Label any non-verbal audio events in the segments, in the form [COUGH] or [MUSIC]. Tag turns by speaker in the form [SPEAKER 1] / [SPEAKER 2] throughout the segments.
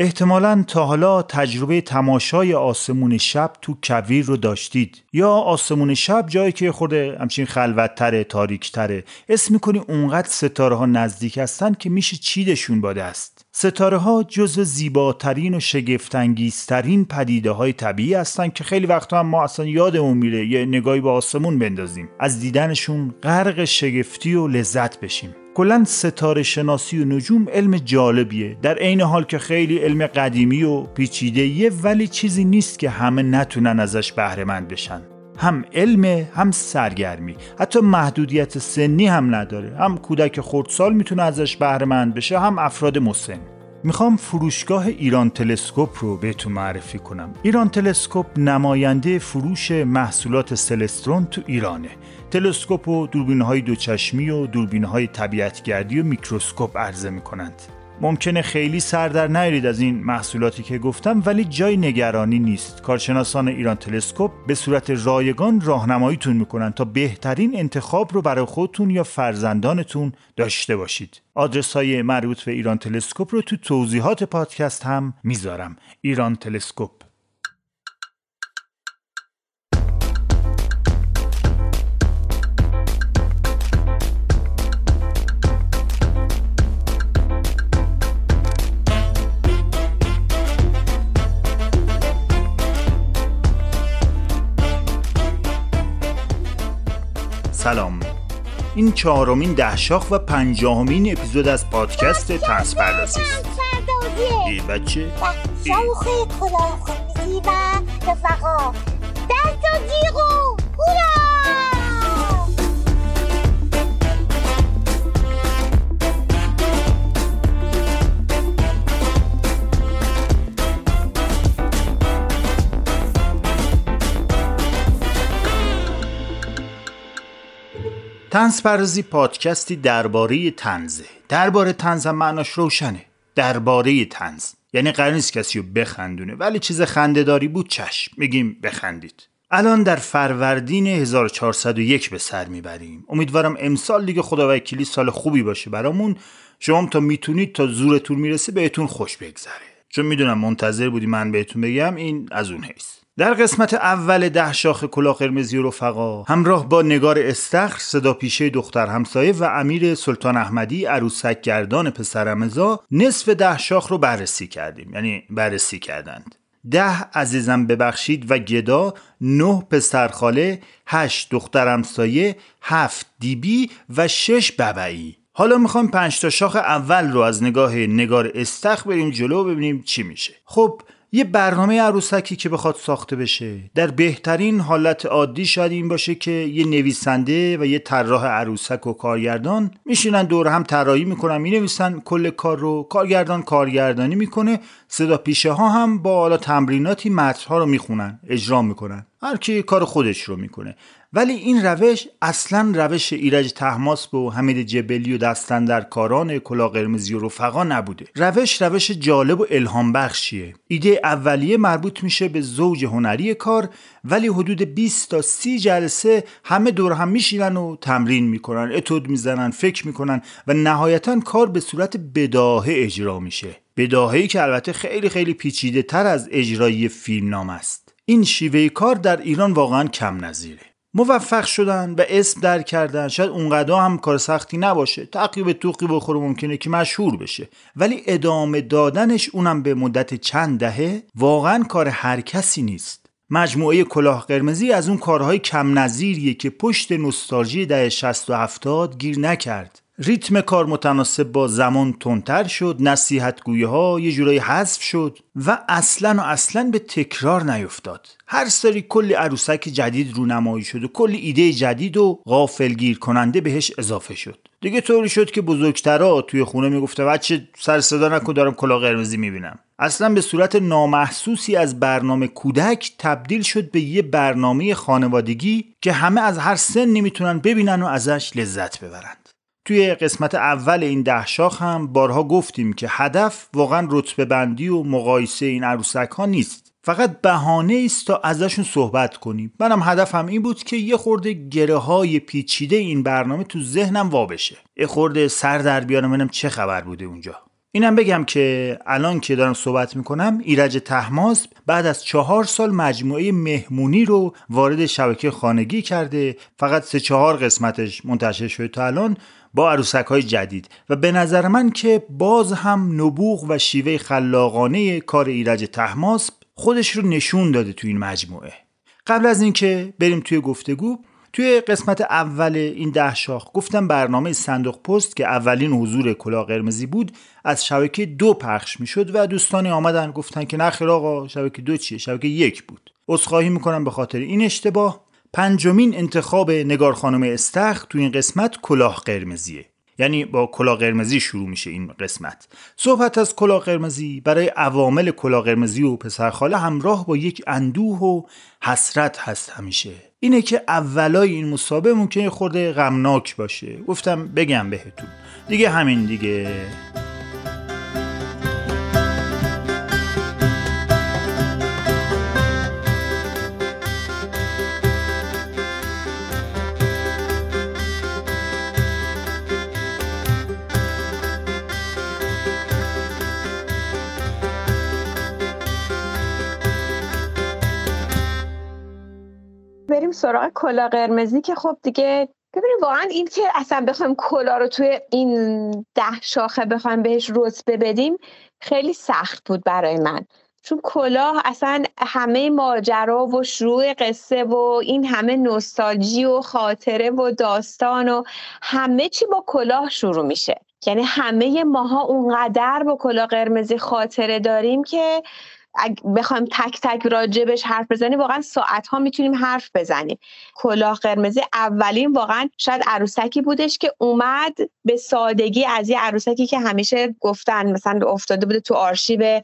[SPEAKER 1] احتمالا تا حالا تجربه تماشای آسمون شب تو کویر رو داشتید. یا آسمون شب جایی که خورده همچین خلوتتره تاریکتره. اسم می‌کنی اونقدر ستاره ها نزدیک هستن که میشه چیدشون با دست ستاره ها جزو زیباترین و شگفتانگیزترین پدیده های طبیعی هستن که خیلی وقتا هم ما اصلا یادمون میره. یه نگاهی به آسمون بندازیم. از دیدنشون غرق شگفتی و لذت بشیم. کلا ستاره شناسی و نجوم علم جالبیه. در عین حال که خیلی علم قدیمی و پیچیده ولی چیزی نیست که همه نتونن ازش بهره مند بشن. هم علم هم سرگرمی. حتی محدودیت سنی هم نداره. هم کودک خردسال می‌تونه ازش بهره مند بشه هم افراد مسن. می‌خوام فروشگاه ایران تلسکوپ رو بهتون معرفی کنم. ایران تلسکوپ نماینده فروش محصولات Celestron تو ایرانه. تلسکوپ و دوربین های دوچشمی و دوربین های طبیعتگردی و میکروسکوپ عرضه می کنند. ممکنه خیلی سر در نیارید از این محصولاتی که گفتم ولی جای نگرانی نیست. کارشناسان ایران تلسکوپ به صورت رایگان راهنماییتون می‌کنن تا بهترین انتخاب رو برای خودتون یا فرزندانتون داشته باشید. آدرس های مربوط به ایران تلسکوپ رو تو توضیحات پادکست هم می‌ذارم. ایران تلسکوپ. سلام. این چهارمین دهشاخ و پنجاهمین اپیزود از پادکست ترس پردازی است. ای بچه
[SPEAKER 2] شاخ کلاه و رفقا دست و جیغو. هورا.
[SPEAKER 1] تنز پردازی پادکستی درباره تنزه درباره تنز هم معناش روشنه. درباره تنز یعنی قرار نیست کسی رو بخندونه. ولی چیز خندهداری بود چشم. میگیم بخندید. الان در فروردین 1401 به سر می‌بریم. امیدوارم امسال دیگه خدا وکیلی سال خوبی باشه برامون. شما تا می‌تونید تا زورتون می‌رسه بهتون خوش بگذره. چون می‌دونم منتظر بودی من بهتون بگم این از اون حیث. در قسمت اول ده شاخ کلاه قرمزی و رفقا همراه با نگار استخر صدا پیشه دختر همسایه و امیر سلطان احمدی عروسک گردان پسرمزا نصف ده شاخ رو بررسی کردیم یعنی بررسی کردند. ده عزیزم ببخشید و گدا نه پسرخاله هشت دختر همسایه هفت دیبی و شش ببعی. حالا می‌خوام پنج تا شاخ اول رو از نگاه نگار استخ بریم جلو ببینیم چی میشه. خب یه برنامه عروسکی که بخواد ساخته بشه. در بهترین حالت عادی شاید این باشه که یه نویسنده و یه طراح عروسک و کارگردان میشینن دور هم طراحی می‌کنن می‌نویسن کل کار رو. کارگردان کارگردانی می‌کنه صدا پیشه ها هم با حالا تمریناتی متنها رو می‌خونن اجرا می‌کنن. هر کی کار خودش رو می‌کنه. ولی این روش اصلا روش ایرج تحماس و حمید جبلی و دستن در کاران کلا قرمزی و رفقا نبوده. روش روش جالب و الهام بخشیه ایده اولیه مربوط میشه به زوج هنری کار ولی حدود 20 تا 30 جلسه همه دور هم میشینن و تمرین می‌کنن اتود می‌زنن فکر می‌کنن و نهایتا کار به صورت بداهه اجرا میشه. بداهه‌ای که البته خیلی خیلی پیچیده تر از اجرایی فیلم نام است. این شیوه کار در ایران واقعا کم نظیره موفق شدن و اسم در کردن شاید اونقدر هم کار سختی نباشه. تعقیب توقی بخوره ممکنه که مشهور بشه. ولی ادامه دادنش اونم به مدت چند دهه واقعا کار هر کسی نیست. مجموعه کلاه قرمزی از اون کارهای کم نظیریه که پشت نوستالژی دهه 60 و 70 گیر نکرد. ریتم کار متناسب با زمان تندتر شد نصیحت ها یه جورایی حذف شد و اصلا و اصلا به تکرار نیفتاد. هر سری کلی عروسک جدید رونمایی شد و کلی ایده جدید و غافلگیر کننده بهش اضافه شد. دیگه طوری شد که بزرگترا توی خونه می‌گفته بچه سر صدا نکن دارم کلا قرمزی می‌بینم. اصلا به صورت نامحسوسی از برنامه کودک تبدیل شد به یه برنامه خانوادگی که همه از هر سنی می‌تونن ببینن و ازش لذت ببرند توی قسمت اول این ده شاخ هم بارها گفتیم که هدف واقعا رتبه بندی و مقایسه این عروسک ها نیست. فقط بهانه است تا ازشون صحبت کنیم. منم هدفم این بود که یه خورده گره های پیچیده این برنامه تو ذهنم وابشه یه خورده سر در بیارم ببینم چه خبر بوده اونجا. اینم بگم که الان که دارم صحبت می‌کنم ایرج تحماس بعد از چهار سال مجموعه مهمونی رو وارد شبکه خانگی کرده. فقط سه چهار قسمتش منتشر شده تا الان. با عروسک های جدید و به نظر من که باز هم نبوغ و شیوه خلاقانه کار ایرج تحماس خودش رو نشون داده توی این مجموعه. قبل از اینکه بریم توی گفتگو توی قسمت اول این ده شاخ گفتم برنامه صندوق پست که اولین حضور کلا قرمزی بود از شبکه دو پخش می‌شد و دوستانی آمدن گفتن که نخیر آقا شبکه دو چیه؟ شبکه یک بود. عذرخواهی می‌کنم به خاطر این اشتباه. پنجمین انتخاب نگار خانم استخ تو این قسمت کلاه قرمزیه. یعنی با کلاه قرمزی شروع میشه این قسمت. صحبت از کلاه قرمزی برای عوامل کلاه قرمزی و پسرخاله همراه با یک اندوه و حسرت هست همیشه. اینه که اولای این مسابقه ممکنه خورده غمناک باشه. گفتم بگم بهتون. دیگه همین دیگه.
[SPEAKER 3] سراغ کلا قرمزی که خب دیگه ببینیم واقعا این که اصلا بخوایم کلا رو توی این ده شاخه بخوایم بهش رتبه بدیم خیلی سخت بود برای من. چون کلاه اصلا همه ماجرا و شروع قصه و این همه نوستالژی و خاطره و داستان و همه چی با کلاه شروع میشه. یعنی همه ماها اونقدر با کلاه قرمزی خاطره داریم که بخوایم تک تک راجبش حرف بزنیم واقعا ساعت ها می‌تونیم حرف بزنیم. کلاه قرمزی اولین واقعا شاید عروسکی بودش که اومد به سادگی از یه عروسکی که همیشه گفتن مثلا افتاده بوده تو آرشیو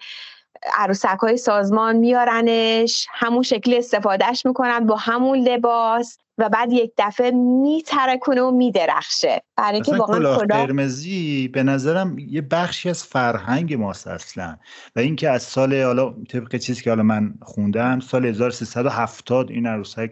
[SPEAKER 3] عروسک های سازمان میارنش همون شکلی استفادهش می‌کنن با همون لباس. و بعد یک دفعه میترکونه و میدرخشه. برای
[SPEAKER 1] اینکه واقعا قرمزی به نظرم یه بخشی از فرهنگ ماست اصلا. و اینکه از سال حالا طبق چیزی که حالا من خوندم سال 1370 این عروسک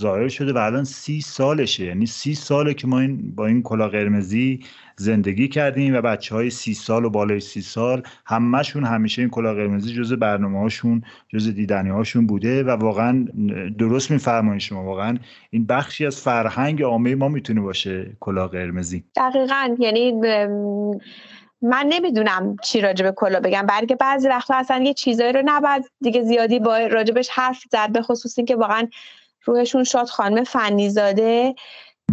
[SPEAKER 1] ظاهر شده و الان سی سالشه. یعنی سی ساله که ما این با این کلا قرمزی زندگی کردیم و بچه های سی سال و بالای سی سال همهشون همیشه این کلا قرمزی جز برنامه هاشون جز دیدنی هاشون بوده و واقعا درست میفرمایید شما. واقعا این بخشی از فرهنگ عامه ما می‌تونه باشه کلا قرمزی.
[SPEAKER 3] دقیقا. یعنی من نمی‌دونم چی راجب کلا بگم. بلکه بعضی وقتا اصلا یه چیزایی رو نباید دیگه زیادی با راجبش حرف زد به خصوص اینکه واقعا روحشون شاد خانم فنیزاده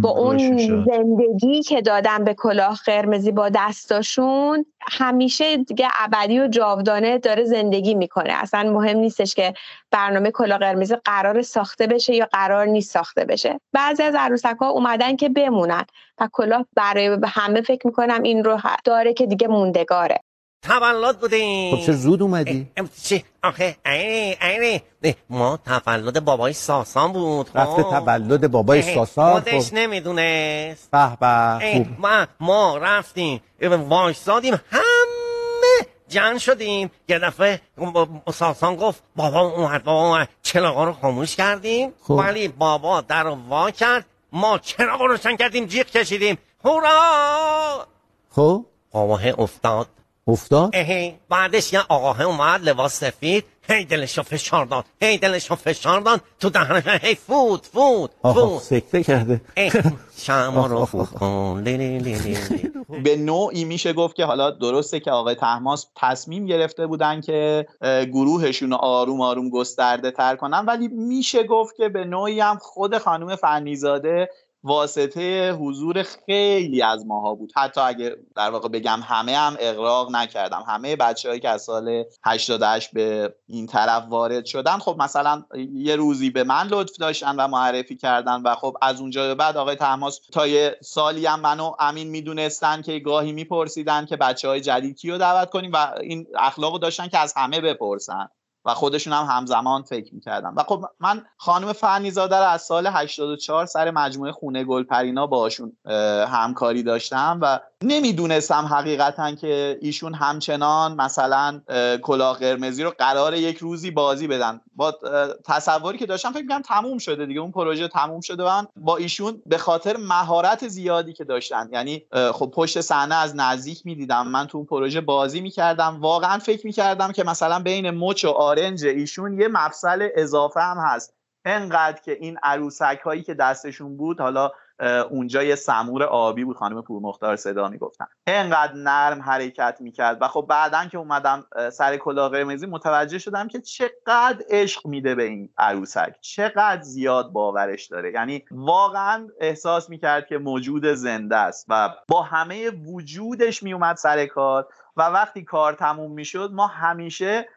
[SPEAKER 3] با اون زندگی که دادن به کلاه قرمزی با دستاشون همیشه دیگه ابدی و جاودانه داره زندگی می‌کنه. اصلا مهم نیستش که برنامه کلاه قرمزی قرار ساخته بشه یا قرار نیست ساخته بشه. بعضی از عروسک ها اومدن که بمونن و کلاه برای همه فکر می‌کنم این رو داره که دیگه موندگاره.
[SPEAKER 4] تولد بودیم
[SPEAKER 5] خب چه زود اومدی؟
[SPEAKER 4] چه آخه اینه اینه ما تولد بابای ساسان بود
[SPEAKER 5] رفته
[SPEAKER 4] خب.
[SPEAKER 5] تولد بابای ساسان
[SPEAKER 4] خودش
[SPEAKER 5] خب
[SPEAKER 4] نمی‌دونست.
[SPEAKER 5] به به خوب.
[SPEAKER 4] ما ما رفتیم وایسادیم همه جمع شدیم. یه دفعه ساسان گفت بابا اومد بابا اومد. چراغا رو خاموش کردیم.
[SPEAKER 5] خب.
[SPEAKER 4] ولی بابا در رو وا کرد. ما چراغ رو روشن کردیم جیغ کشیدیم. هورا!
[SPEAKER 5] خب؟
[SPEAKER 4] بابا افتاد.
[SPEAKER 5] افتاد؟
[SPEAKER 4] بعدش یه آقاه اومد لباس سفید. هی دلشو فشار داد هی دلشو فشار داد تو دهنش هی فوت فوت فوت.
[SPEAKER 5] سکته کرده.
[SPEAKER 4] شمع رو فوت کن. لی لی لی لی لی.
[SPEAKER 6] به نوعی میشه گفت که حالا درسته که آقای تحماس تصمیم گرفته بودن که گروهشون رو آروم آروم گسترده تر کنن ولی میشه گفت که به نوعی هم خود خانم فنیزاده واسطه حضور خیلی از ماها بود. حتی اگه در واقع بگم همه هم اقراق نکردم. همه بچههایی که از سال 88 به این طرف وارد شدن خب مثلا یه روزی به من لطف داشتن و معرفی کردن و خب از اونجا به بعد آقای تحماس تا یه سالی هم منو امین می‌دونستن که گاهی میپرسیدن که بچه های جدید کیو دعوت کنیم و این اخلاقو داشتن که از همه بپرسن. و خودشون هم همزمان فکر می‌کردن. و خب من خانم فنیزاده رو از سال 84 سر مجموعه خونه گلپرینا باشون همکاری داشتم و نمی‌دونستم حقیقتا که ایشون همچنان مثلا اه، کلاه قرمزی رو قرار یک روزی بازی بدن. با تصوری که داشتم فکر می‌کنم تموم شده دیگه اون پروژه تموم شده و با ایشون به خاطر مهارت زیادی که داشتن. یعنی خب پشت صحنه از نزدیک می‌دیدم. من تو اون پروژه بازی می‌کردم. واقعا فکر می‌کردم که مثلا بین مچ و آرنج ایشون یه مفصل اضافه هم هست. انقدر که این عروسک هایی که دستشون بود حالا اونجا یه سمور آبی بود خانم پورمختار صدا می‌گفتن انقدر نرم حرکت می‌کرد و خب بعدا که اومدم سر کلاه قرمزی متوجه شدم که چقدر عشق میده به این عروسک. چقدر زیاد باورش داره. یعنی واقعا احساس می‌کرد که موجود زنده است و با همه وجودش میومد سر کار و وقتی کار تموم می‌شد ما همیشه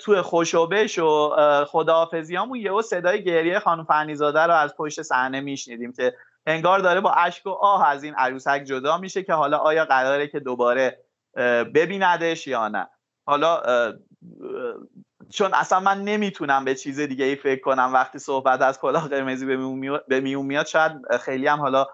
[SPEAKER 6] توی خوشوبش و خداحافظیامون یهو صدای گریه خانم فنیزاده رو از پشت صحنه میشنیدیم که انگار داره با اشک و آه از این عروسک جدا میشه که حالا آیا قراره که دوباره ببیندش یا نه. حالا چون اصلا من نمی‌تونم به چیز دیگه ای فکر کنم وقتی صحبت از کلاه قرمزی به میون میاد- شاید خیلی هم حالا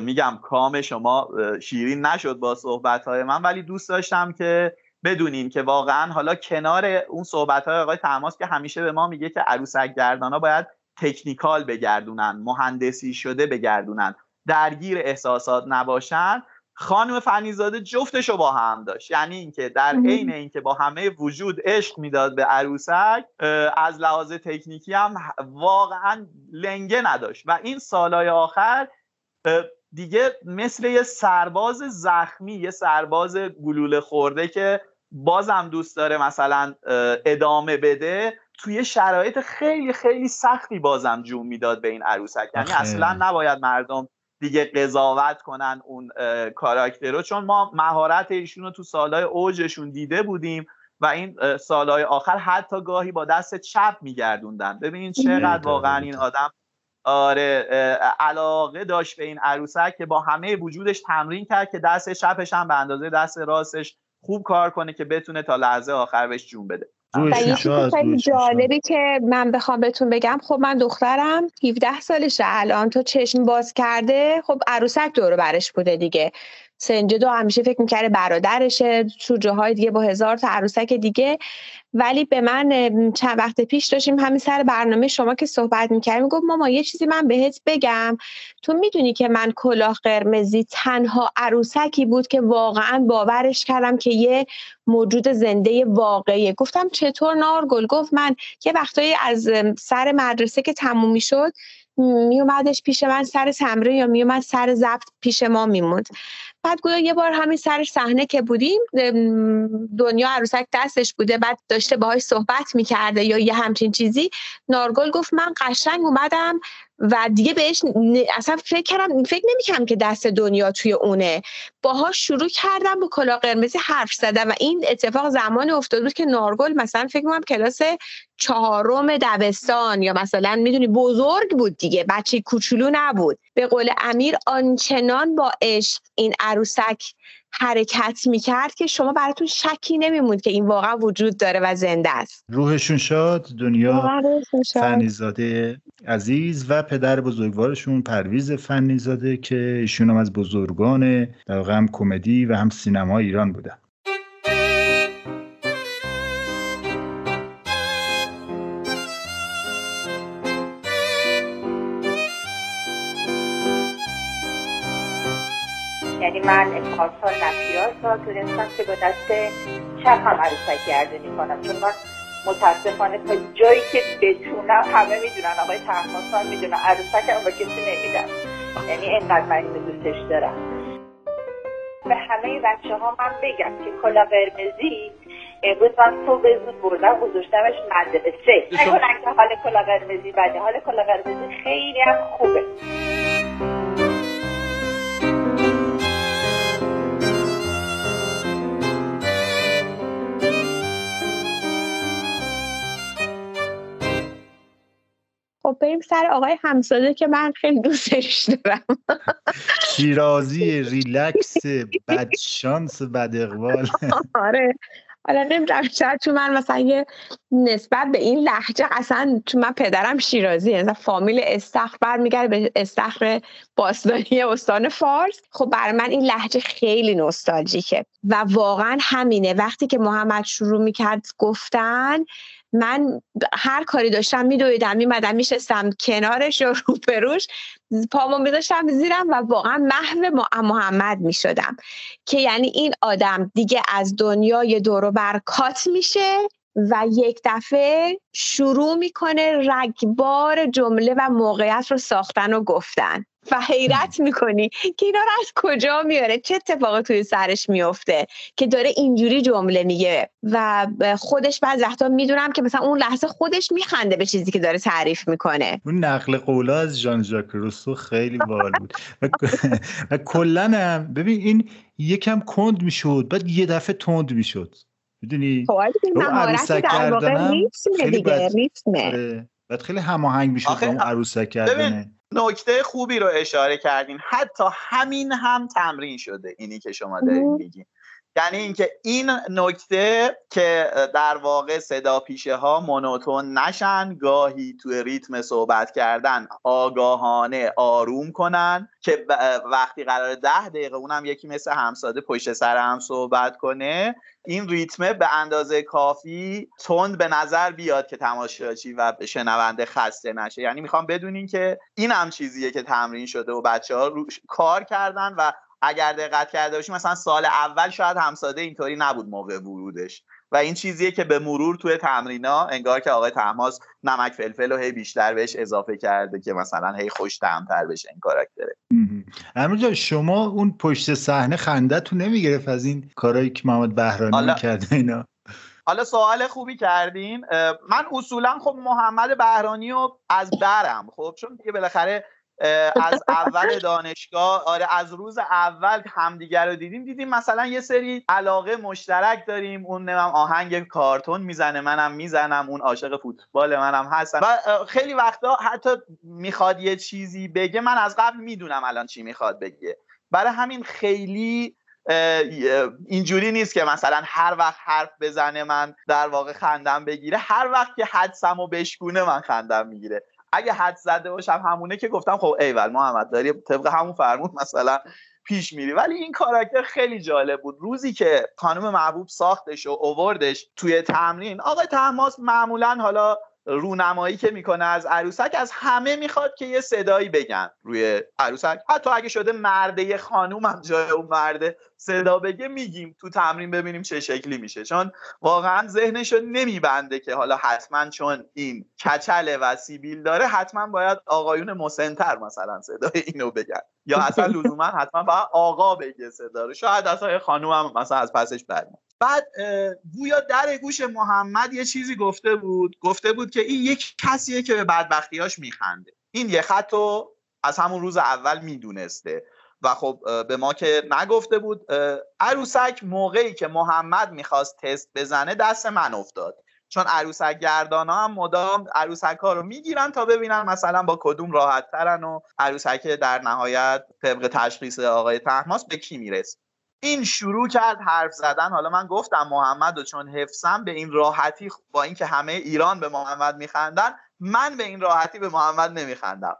[SPEAKER 6] میگم کام شما شیرین نشد با صحبت های من ولی دوست داشتم که بدونین که واقعا حالا کنار اون صحبت های آقای تماس که همیشه به ما میگه که عروسک گردانا باید تکنیکال بگردونن مهندسی شده بگردونن درگیر احساسات نباشن. خانم فنیزاده جفتش رو با هم داشت. یعنی اینکه در عین اینکه با همه وجود عشق می‌داد به عروسک از لحاظ تکنیکی هم واقعا لنگه نداشت. و این سالهای آخر دیگه مثل یه سرباز زخمی یه سرباز گلوله خورده که بازم دوست داره مثلا ادامه بده توی شرایط خیلی خیلی سختی بازم جون می‌داد به این عروسک یعنی. اصلا نباید مردم دیگه قضاوت کنن اون کاراکتر رو چون ما مهارت ایشون رو تو سالهای اوجشون دیده بودیم و این سالهای آخر حتی گاهی با دست چپ میگردوندن ببینین چقدر واقعا. این آدم آره علاقه داشت به این عروسک که با همه وجودش تمرین کرد که دست چپش هم به اندازه دست راستش خوب کار کنه که بتونه تا لحظه آخر بهش جون بده.
[SPEAKER 3] و یه چیز خیلی جالبی که من بخوام بهتون بگم خب من دخترم 17 سالشه الان تو چشم باز کرده خب عروسک دور و برش بوده دیگه. سنجدو همیشه فکر می‌کرده برادرشه تو جاهای دیگه با هزار تا عروسک دیگه. ولی به من چند وقت پیش داشتیم همین سر برنامه شما که صحبت می‌کردیم گفت ماما یه چیزی من بهت بگم. تو می‌دونی که من کلاه قرمزی تنها عروسکی بود که واقعا باورش کردم که یه موجود زنده واقعیه. گفتم چطور نارگل؟ گفت من یه وقتایی از سر مدرسه که تموم می‌شد میومدش پیش من سر تمرین یا میومد سر ضبط پیش ما میموند. بعد گویا یه بار همین سر صحنه که بودیم دنیا عروسک دستش بوده بعد داشته باهاش صحبت می‌کرده یا یه همچین چیزی. نارگل گفت من قشنگ اومدم و دیگه بهش اصلا فکر کردم فکر نمی‌کردم که دست دنیا توی اونه. باهاش شروع کردم با کلاه قرمزی حرف زدم و این اتفاق زمانی افتاد بود که نارگل مثلا فکر کنم کلاس چهارم دبستان یا مثلا می‌دونی بزرگ بود دیگه بچه کوچولو نبود. به قول امیر آنچنان با عشق این عروسک حرکت می‌کرد که شما براتون شکی نمیموند که این واقعا وجود داره و زنده است
[SPEAKER 1] روحشون شاد دنیا. فنیزاده عزیز و پدر بزرگوارشون پرویز فنیزاده که ایشون هم از بزرگان در هم کمدی و هم سینما ایران بودن
[SPEAKER 7] من پارسال نپیاز را تونستم که با دست چپم عروسک گردونی کنم. چون من متاسفانه تا جایی که بتونم همه می‌دونن آقای تحماسان می‌دونن عروسکم با کسی نمیدم یعنی اینقدر من اینو دوستش دارم. به همه بچه ها من بگم که کلا قرمزی امروز من صبح زود بردم گذاشتمش مدرسه نکنن که حال کلا قرمزی بده. حال کلا قرمزی خیلی هم خوبه.
[SPEAKER 3] خب بریم سر آقای همساده که من خیلی دوستش دارم.
[SPEAKER 1] شیرازی ریلکس بدشانس بد اقبال
[SPEAKER 3] آره. حالا نمی‌دونم شاید چون من مثلا یه نسبت به این لحجه اصلا چون من پدرم شیرازی یعنی فامیل استخر برمیگرده به استخر باستانی استان فارس. خب برای من این لحجه خیلی نوستالژیکه. و واقعا همینه. وقتی که محمد شروع می‌کرد گفتن من هر کاری داشتم میدویدم میمدم میشستم کنارش یا روبروش. پامو میذاشتم زیرم و واقعا محو محمد می‌شدم. که یعنی این آدم دیگه از دنیای دور بر کات میشه. و یک دفعه شروع می‌کنه رگبار جمله و موقعیت رو ساختن و گفتن. و حیرت می‌کنی که اینا رو از کجا میاره؟ چه اتفاقی توی سرش میفته که داره اینجوری جمله میگه؟ و خودش بعض وقتا می‌دونم که مثلا اون لحظه خودش میخنده به چیزی که داره تعریف می‌کنه.
[SPEAKER 1] اون نقل قولا از ژان ژاک روسو خیلی بال بود. [LAUGHS] و, کلا هم ببین این یکم کند می‌شد بعد یه دفعه تند می‌شد. می‌دونی؟
[SPEAKER 3] خب مهارت در واقع ریتمه دیگه ریتمه
[SPEAKER 1] بعد خیلی هماهنگ می‌شد با اون عروسک کردنه
[SPEAKER 6] نکته خوبی رو اشاره کردین. حتی همین هم تمرین شده اینی که شما دارین میگین. یعنی اینکه این نکته که در واقع صدا پیشه ها مونوتون نشن گاهی توی ریتم صحبت کردن آگاهانه آروم کنن که وقتی قرار ده دقیقه اونم یکی مثل همساده پشت سر هم صحبت کنه این ریتمه به اندازه کافی تند به نظر بیاد که تماشاچی و شنونده خسته نشه. یعنی می‌خوام بدونین که این هم چیزیه که تمرین شده و بچه ها کار کردن و اگر دقت کرده باشیم مثلا سال اول شاید همساده اینطوری نبود موقع ورودش. و این چیزیه که به مرور توی تمرینا انگار که آقای تحماس نمک فلفل رو هی بیشتر بهش اضافه کرده که مثلا هی خوش طعم‌تر بشه این کاراکتره
[SPEAKER 1] امروز شما اون پشت صحنه خندهتون نمی‌گرفت از این کارهایی که محمد بهرانی
[SPEAKER 6] حالا...
[SPEAKER 1] کرده اینا؟
[SPEAKER 6] حالا سوال خوبی کردین. من اصولا خب محمد بهرانی رو از برم خب چون دیگه بالاخره از اول دانشگاه آره از روز اول همدیگر رو دیدیم. دیدیم مثلا یه سری علاقه مشترک داریم. اون نمیم آهنگ کارتون می‌زنه منم می‌زنم. اون عاشق فوتبال منم هستم. و خیلی وقتا حتی می‌خواد یه چیزی بگه من از قبل می‌دونم الان چی می‌خواد بگه. برای همین خیلی اینجوری نیست که مثلا هر وقت حرف بزنه من در واقع خندم بگیره. هر وقت که حدسم و بشکونه من خندم می‌گیره. اگه حد زده باشم همونه که گفتم خب ایول محمد داری طبق همون فرمون مثلا پیش میری. ولی این کاراکتر خیلی جالب بود. روزی که خانم محبوب ساختش و اووردش توی تمرین آقای تحماس معمولا حالا رونمایی که می‌کنه از عروسک از همه می‌خواد که یه صدایی بگن روی عروسک. حتی اگه شده مرده خانوم هم جای اون مرده صدا بگه میگیم تو تمرین ببینیم چه شکلی میشه. چون واقعا ذهنشو نمیبنده که حالا حتما چون این کچل و سیبیل داره حتما باید آقایون مسنتر مثلا صدای اینو بگن. یا اصلا لزوما حتما باید آقا بگه صدا رو. شاید اصلا خانوم هم مثلا از پسش برمون بعد گویا در گوش محمد یه چیزی گفته بود. گفته بود که این یک کسیه که به بدبختیاش میخنده. این یه خط رو از همون روز اول می‌دونسته. و خب به ما که نگفته بود عروسک موقعی که محمد می‌خواست تست بزنه دست من افتاد. چون عروسک گردان ها هم مدام عروسک ها رو می‌گیرن تا ببینن مثلا با کدوم راحت ترن و عروسک در نهایت طبق تشخیص آقای تحماس به کی می‌رسه. این شروع کرد حرف زدن. حالا من گفتم محمد و چون حفظم به این راحتی با اینکه همه ایران به محمد میخندن من به این راحتی به محمد نمیخندم.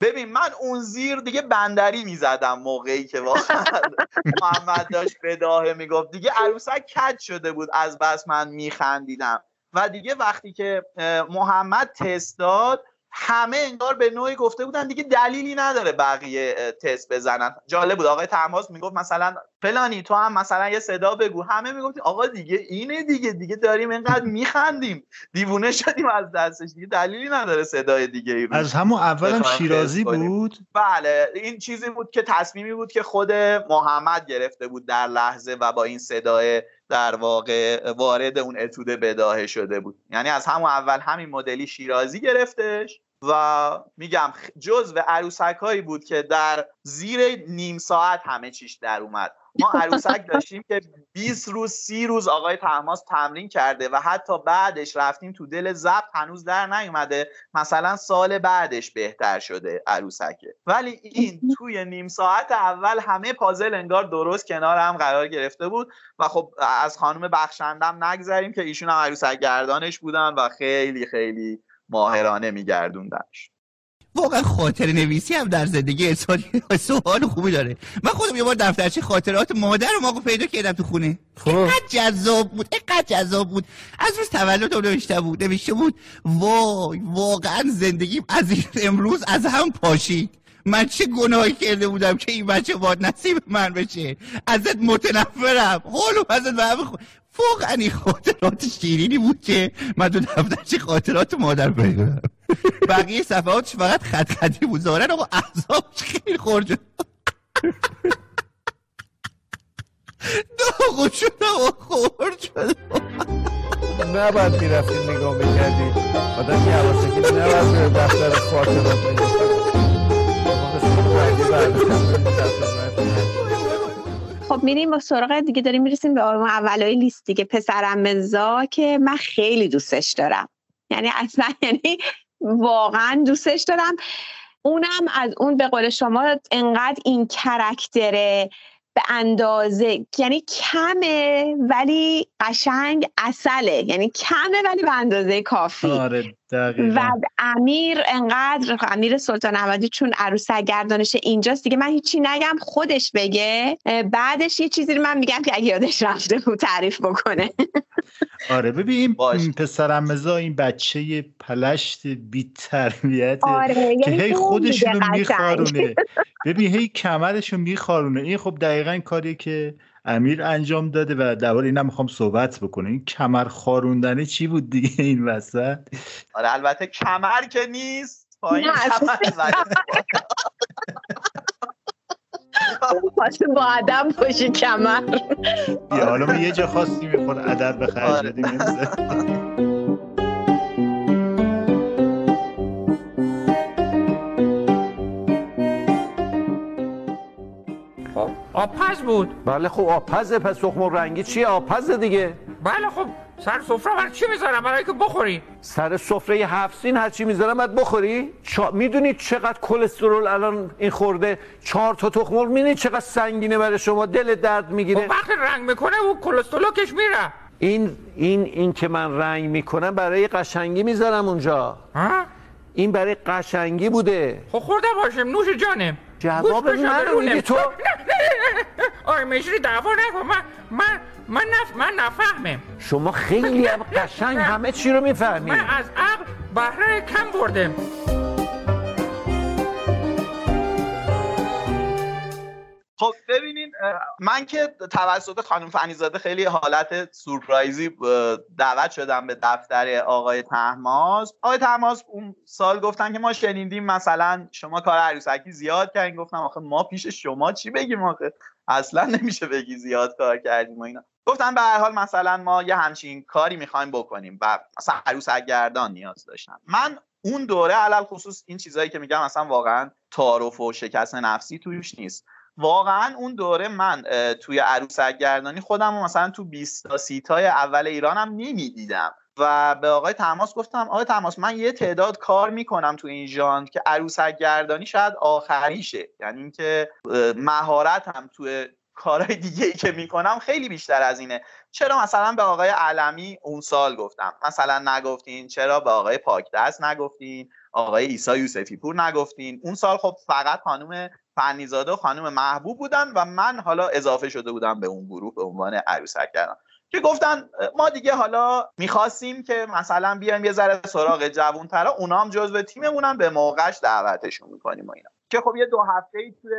[SPEAKER 6] ببین من اون زیر دیگه بندری می‌زدم موقعی که واقعا [LAUGHS] محمد داشت بداهه می‌گفت. دیگه عروسک کج شده بود از بس من میخندیدم. و دیگه وقتی که محمد تست داد همه انگار به نوعی گفته بودن. دیگه دلیلی نداره بقیه تست بزنن. جالب بود. آقای تماس می‌گفت مثلا فلانی تو هم مثلا یه صدا بگو. همه می‌گفت آقا دیگه اینه دیگه دیگه داریم اینقدر میخندیم. دیوونه شدیم از دستش. دیگه دلیلی نداره صدای دیگه ای
[SPEAKER 1] از همون اولم شیرازی بود؟
[SPEAKER 6] بله. این چیزی بود که تصمیمی بود که خود محمد گرفته بود در لحظه و با این صدای در واقع وارد اون اتوده بداهه شده بود. یعنی از همون اول همین مدلی شیرازی گرفتش و میگم جزو عروسک هایی بود که در زیر نیم ساعت همه چیش در اومد. ما عروسک [LAUGHS] داشتیم که 20 روز 30 روز آقای تحماس تمرین کرده و حتی بعدش رفتیم تو دل ضبط هنوز در نیومده. مثلا سال بعدش بهتر شده عروسکه. ولی این توی نیم ساعت اول همه پازل انگار درست کنار هم قرار گرفته بود و خب از خانم بخشندم نگذریم که ایشون هم عروسک گردانش بودن و خیلی خیلی ماهرانه میگردوندنش.
[SPEAKER 8] واقعا خاطر نویسی هم در زندگی انسانی [LAUGHS] سوال خوبی داره. من خودم یه بار دفترچه خاطرات مادر و ماقو پیدا کردم تو خونه.
[SPEAKER 5] خب.
[SPEAKER 8] اینقدر جذاب بود اینقدر جذاب بود. از روز تولدم نوشته بود نوشته بود وای واقعا زندگیم از این امروز از هم پاشید. من چه گناهی کرده بودم که این بچه باد نصیب من بشه. ازت متنفرم. حالو ازت به واقعا خاطرات شیرینی بود که من تو دفترچه خاطرات مادر پیدا بقیه صفحاتش فقط خط خطی بود. ظاهرا آقا اعصابش خیلی خورد شد. داغو شدم و خورد شدم
[SPEAKER 5] نباید می‌رفتید نگاه می‌کردید آدم یه حواسکی نباید به دفتر خاطرات
[SPEAKER 3] خب میریم با سراغ دیگه داریم می‌رسیم به آرمان اولای لیست دیگه. پسرم مزا که من خیلی دوستش دارم. یعنی اصلا [LAUGHS] یعنی واقعا دوستش دارم. اونم از اون به قول شما انقدر این کرکتره به اندازه یعنی کمه ولی قشنگ اصله. یعنی کمه ولی به اندازه کافی.
[SPEAKER 1] آره.
[SPEAKER 3] و امیر انقدر امیر سلطان احمدی چون عروسک گردانش اینجاست دیگه من هیچی نگم خودش بگه. بعدش یه چیزی رو من میگم که اگه یادش رفته بود تعریف بکنه. [LAUGHS]
[SPEAKER 1] آره ببین این پسرم مزا این بچه پلشت بی تربیت
[SPEAKER 3] آره،
[SPEAKER 1] که
[SPEAKER 3] یعنی
[SPEAKER 1] هی
[SPEAKER 3] اون
[SPEAKER 1] خودشونو
[SPEAKER 3] میگه قشنگ.
[SPEAKER 1] میخارونه. ببین هی کمرشو میخارونه. این خب دقیقا کاریه که امیر انجام داده و درباره اینم می‌خوام صحبت بکنه این کمر خاروندنه چی بود دیگه این وسط؟
[SPEAKER 6] آره البته کمر که نیست. پایین
[SPEAKER 3] نه،
[SPEAKER 6] کمر.
[SPEAKER 3] پاشو با ادب باشی کمر.
[SPEAKER 1] بیا حالا ما یه جا خاصی می‌خواد ادب به خرج بدیم
[SPEAKER 9] آبپز بود.
[SPEAKER 5] بله خب آبپزه پس تخم رنگی چیه؟ آبپزه دیگه.
[SPEAKER 9] بله خب سر سفره برای چی می‌ذارم؟ برای که بخوری.
[SPEAKER 5] سر سفره هفت سین هرچی می‌ذارم باید بخوری؟ چا... می‌دونی چقدر کلسترول الان این خورده؟ چهار تا تخم مرغ می‌دونی چقدر سنگینه برای شما؟ دل درد می‌گیره.
[SPEAKER 9] خب وقتی رنگ می‌کنه و کلسترولوکش میره.
[SPEAKER 5] این این این که من رنگ می‌کنم برای قشنگی می‌ذارم اونجا.
[SPEAKER 9] ها؟
[SPEAKER 5] این برای قشنگی بوده.
[SPEAKER 9] خب خورده باشم نوش جانم.
[SPEAKER 5] جواب منو
[SPEAKER 9] رونه.
[SPEAKER 5] میدی تو؟
[SPEAKER 9] آقای مشری دعوا نکن. من من من نف من نفهمم.
[SPEAKER 5] شما خیلی هم قشنگ همه چی رو می‌فهمی.
[SPEAKER 9] من از عقل بهره کم بردم.
[SPEAKER 6] خب ببینین من که توسط خانم فنیزاده خیلی حالت سورپرایزی دعوت شدم به دفتر آقای تحماس. آقای تحماس اون سال گفتن که ما شنیدیم مثلا شما کار عروسکی زیاد کردین. گفتم آخه ما پیش شما چی بگیم آخه؟ اصلا نمیشه بگی زیاد کار کردیم و اینا. گفتن به هر حال مثلا ما یه همچین کاری می‌خوایم بکنیم و مثلا عروسک گردان نیاز داشتن من اون دوره علل خصوص این چیزایی که میگم مثلا واقعا تعارف و شکست نفسی توش نیست. واقعا اون دوره من توی عروسک گردانی خودم رو مثلا تو 20 تا 30 تای اول ایرانم نمی‌دیدم. و به آقای تماس گفتم آقای تماس من یه تعداد کار می‌کنم تو این ژانر که عروسک گردانی شاید آخریشه. یعنی اینکه مهارت هم توی کارهای دیگه ای که می‌کنم خیلی بیشتر از اینه. چرا مثلا به آقای علمی اون سال گفتم؟ مثلا نگفتین چرا به آقای پاکدست نگفتین؟ آقای ایسا یوسفی پور نگفتین؟ اون سال خب فقط خانم فنیزاده و خانم محبوب بودن و من حالا اضافه شده بودم به اون گروه به عنوان عروسک کردم. که گفتن ما دیگه حالا می‌خواستیم که مثلا بیایم یه ذره سراغ جوون اونا هم جزو تیممونن به موقعش دعوتشون می‌کنیم و اینا. که خب یه دو هفته ای توی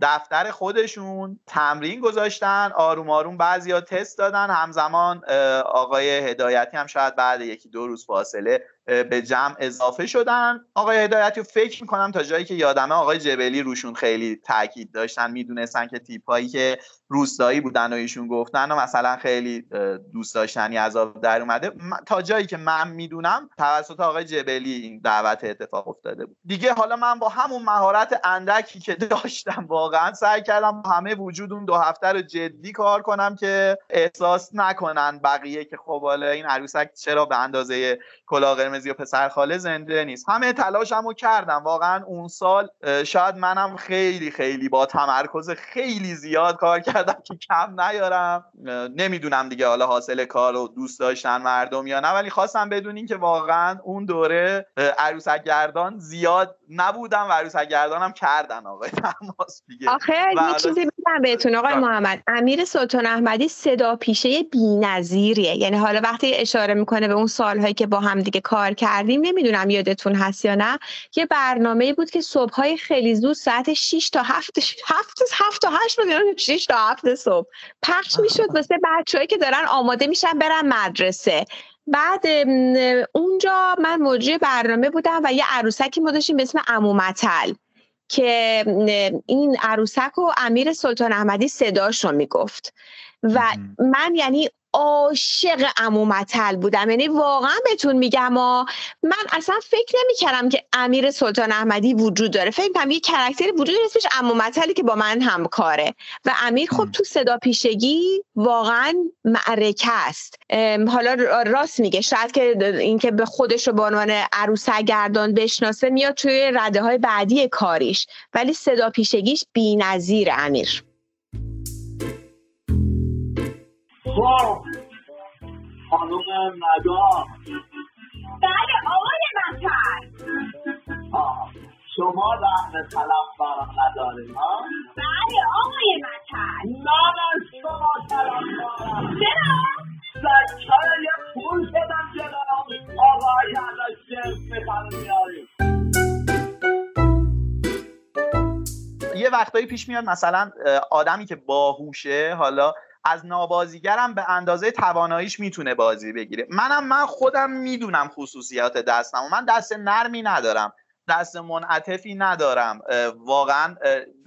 [SPEAKER 6] دفتر خودشون تمرین گذاشتن آروم آروم بعضیا تست دادن همزمان آقای هدایتی هم شاید بعد یکی دو روز فاصله به جمع اضافه شدن. آقای هدایتی فکر می‌کنم تا جایی که یادمه آقای جبلی روشون خیلی تاکید داشتن. می‌دونستن که تیپایی که روستایی بودن و ایشون گفتن و مثلا خیلی دوست داشتنی عذاب در اومده. تا جایی که من می‌دونم توسط آقای جبلی این دعوت اتفاق افتاده بود. دیگه حالا من با همون مهارت اندکی که داشتم واقعا سعی کردم همه وجود اون دو هفته رو جدی کار کنم که احساس نکنن بقیه که خب حالا این عروسک چرا به اندازه کلاه قرمزی و پسر خاله زنده نیست. همه تلاشمو کردم. واقعا اون سال شاید منم خیلی خیلی با تمرکز خیلی زیاد کار کردم که کم نیارم. نمی‌دونم دیگه حالا حاصل کار رو دوست داشتن مردم یا نه ولی خواستم بدونین که واقعا اون دوره عروسک گردان زیاد نبودم و عروسک گردانم کردن آقای [LAUGHS] تماس دیگه.
[SPEAKER 3] آخه یه چیزی بگم بهتون آقای محمد. امیر سلطان احمدی صدا پیشه بی‌نظیریه. یعنی حالا وقتی اشاره می‌کنه به اون سالهایی که با هم دیگه کار کردیم نمی‌دونم یادتون هست یا نه یه برنامه بود که صبحهای خیلی زود ساعت 6 تا 7 7 7 تا 8 بود 6 تا 7 صبح. پخش می‌شد [LAUGHS] واسه بچه‌ای که دارن آماده میشن برن مدرسه. بعد اونجا من مجری برنامه بودم و یه عروسکی ما داشتیم به اسم امومتل که این عروسک و امیر سلطان احمدی صداش رو می‌گفت. و من یعنی عاشق امومتل بودم. یعنی واقعا بهتون میگم و من اصلا فکر نمی‌کردم که امیر سلطان احمدی وجود داره. فکر کنم یه کرکتری وجود داره اسمش امومتلی که با من همکاره. و امیر خب تو صدا پیشگی واقعا معرکه است. حالا راست میگه. شاید که اینکه به خودش رو به عنوان عروسه گردان بشناسه میاد توی رده های بعدی کاریش. ولی صدا پیشگیش بی‌نظیر امیر.
[SPEAKER 10] خب خانم مدام
[SPEAKER 2] بله آقای مطر
[SPEAKER 10] شما رحم طلب برام نداره ها
[SPEAKER 2] بله آقای مطر
[SPEAKER 10] من از شما طلب دارم
[SPEAKER 2] چرا
[SPEAKER 10] سکر یه پول شدم جلوم آقای ازش جنس می‌خوام
[SPEAKER 6] یه وقتایی پیش میاد مثلا آدمی که باهوشه حالا از نابازیگرم به اندازه تواناییش می‌تونه بازی بگیره. منم من خودم می‌دونم خصوصیات دستم و من دست نرمی ندارم. دست منعطفی ندارم. واقعا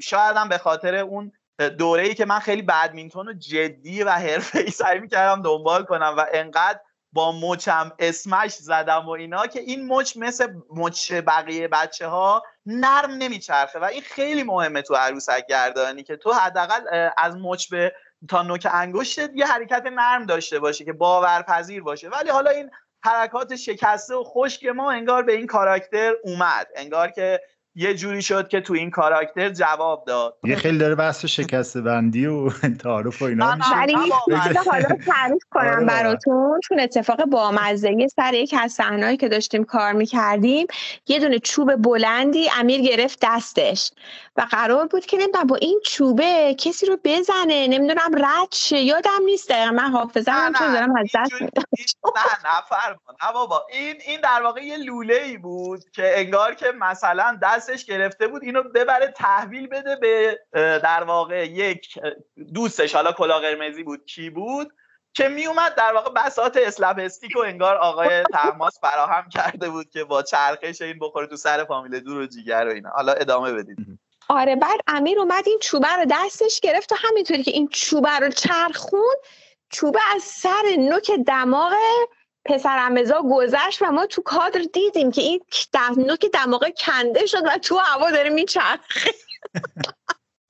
[SPEAKER 6] شایدم به خاطر اون دوره ای که من خیلی بدمینتون و جدی و حرفه ای سعی می‌کردم دنبال کنم و انقدر با مچم اسمش زدم و اینا که این مچ مثل مچ بقیه بچه ها نرم نمیچرخه. و این خیلی مهمه تو عروسک گردانی که تو حداقل از مچ به تا نوک انگشتت یه حرکت نرم داشته باشه که باورپذیر باشه. ولی حالا این حرکات شکسته و خشک ما انگار به این کاراکتر اومد. انگار که یه جوری شد که تو این کاراکتر جواب داد.
[SPEAKER 1] یه خیلی داره بحث شکسته بندی و [LAUGHS] تعارف و اینا میشه.
[SPEAKER 3] ولی حالا تعریف کنم براتون. چون اتفاق بامزه سر یک از صحنه‌ای که داشتیم کار می‌کردیم یه دونه چوب بلندی امیر گرفت دستش. و قرار بود که نمی‌دونم با این چوبه کسی رو بزنه. نمی‌دونم رد شه. یادم نیست دقیقا. من حافظه هم چون دارم از دست
[SPEAKER 6] نه نه بابا. این این در واقع یه لوله ای بود که انگار که مثلا دستش گرفته بود اینو ببره تحویل بده به در واقع یک دوستش حالا کلا قرمزی بود کی بود؟ که می اومد در واقع بساط اسلب استیک انگار آقای تماس فراهم کرده بود که با چرخش این بخوره تو سر فامیل دور و جیگر و اینا. حالا ادامه بدید.
[SPEAKER 3] آره بعد امیر اومد این چوبه رو دستش گرفت و همینطوری که این چوبه رو چرخون چوبه از سر نوک دماغ پسر امزا گذشت و ما تو کادر دیدیم که این نوک دماغ کنده شد و تو هوا داره میچرخه. [LAUGHS]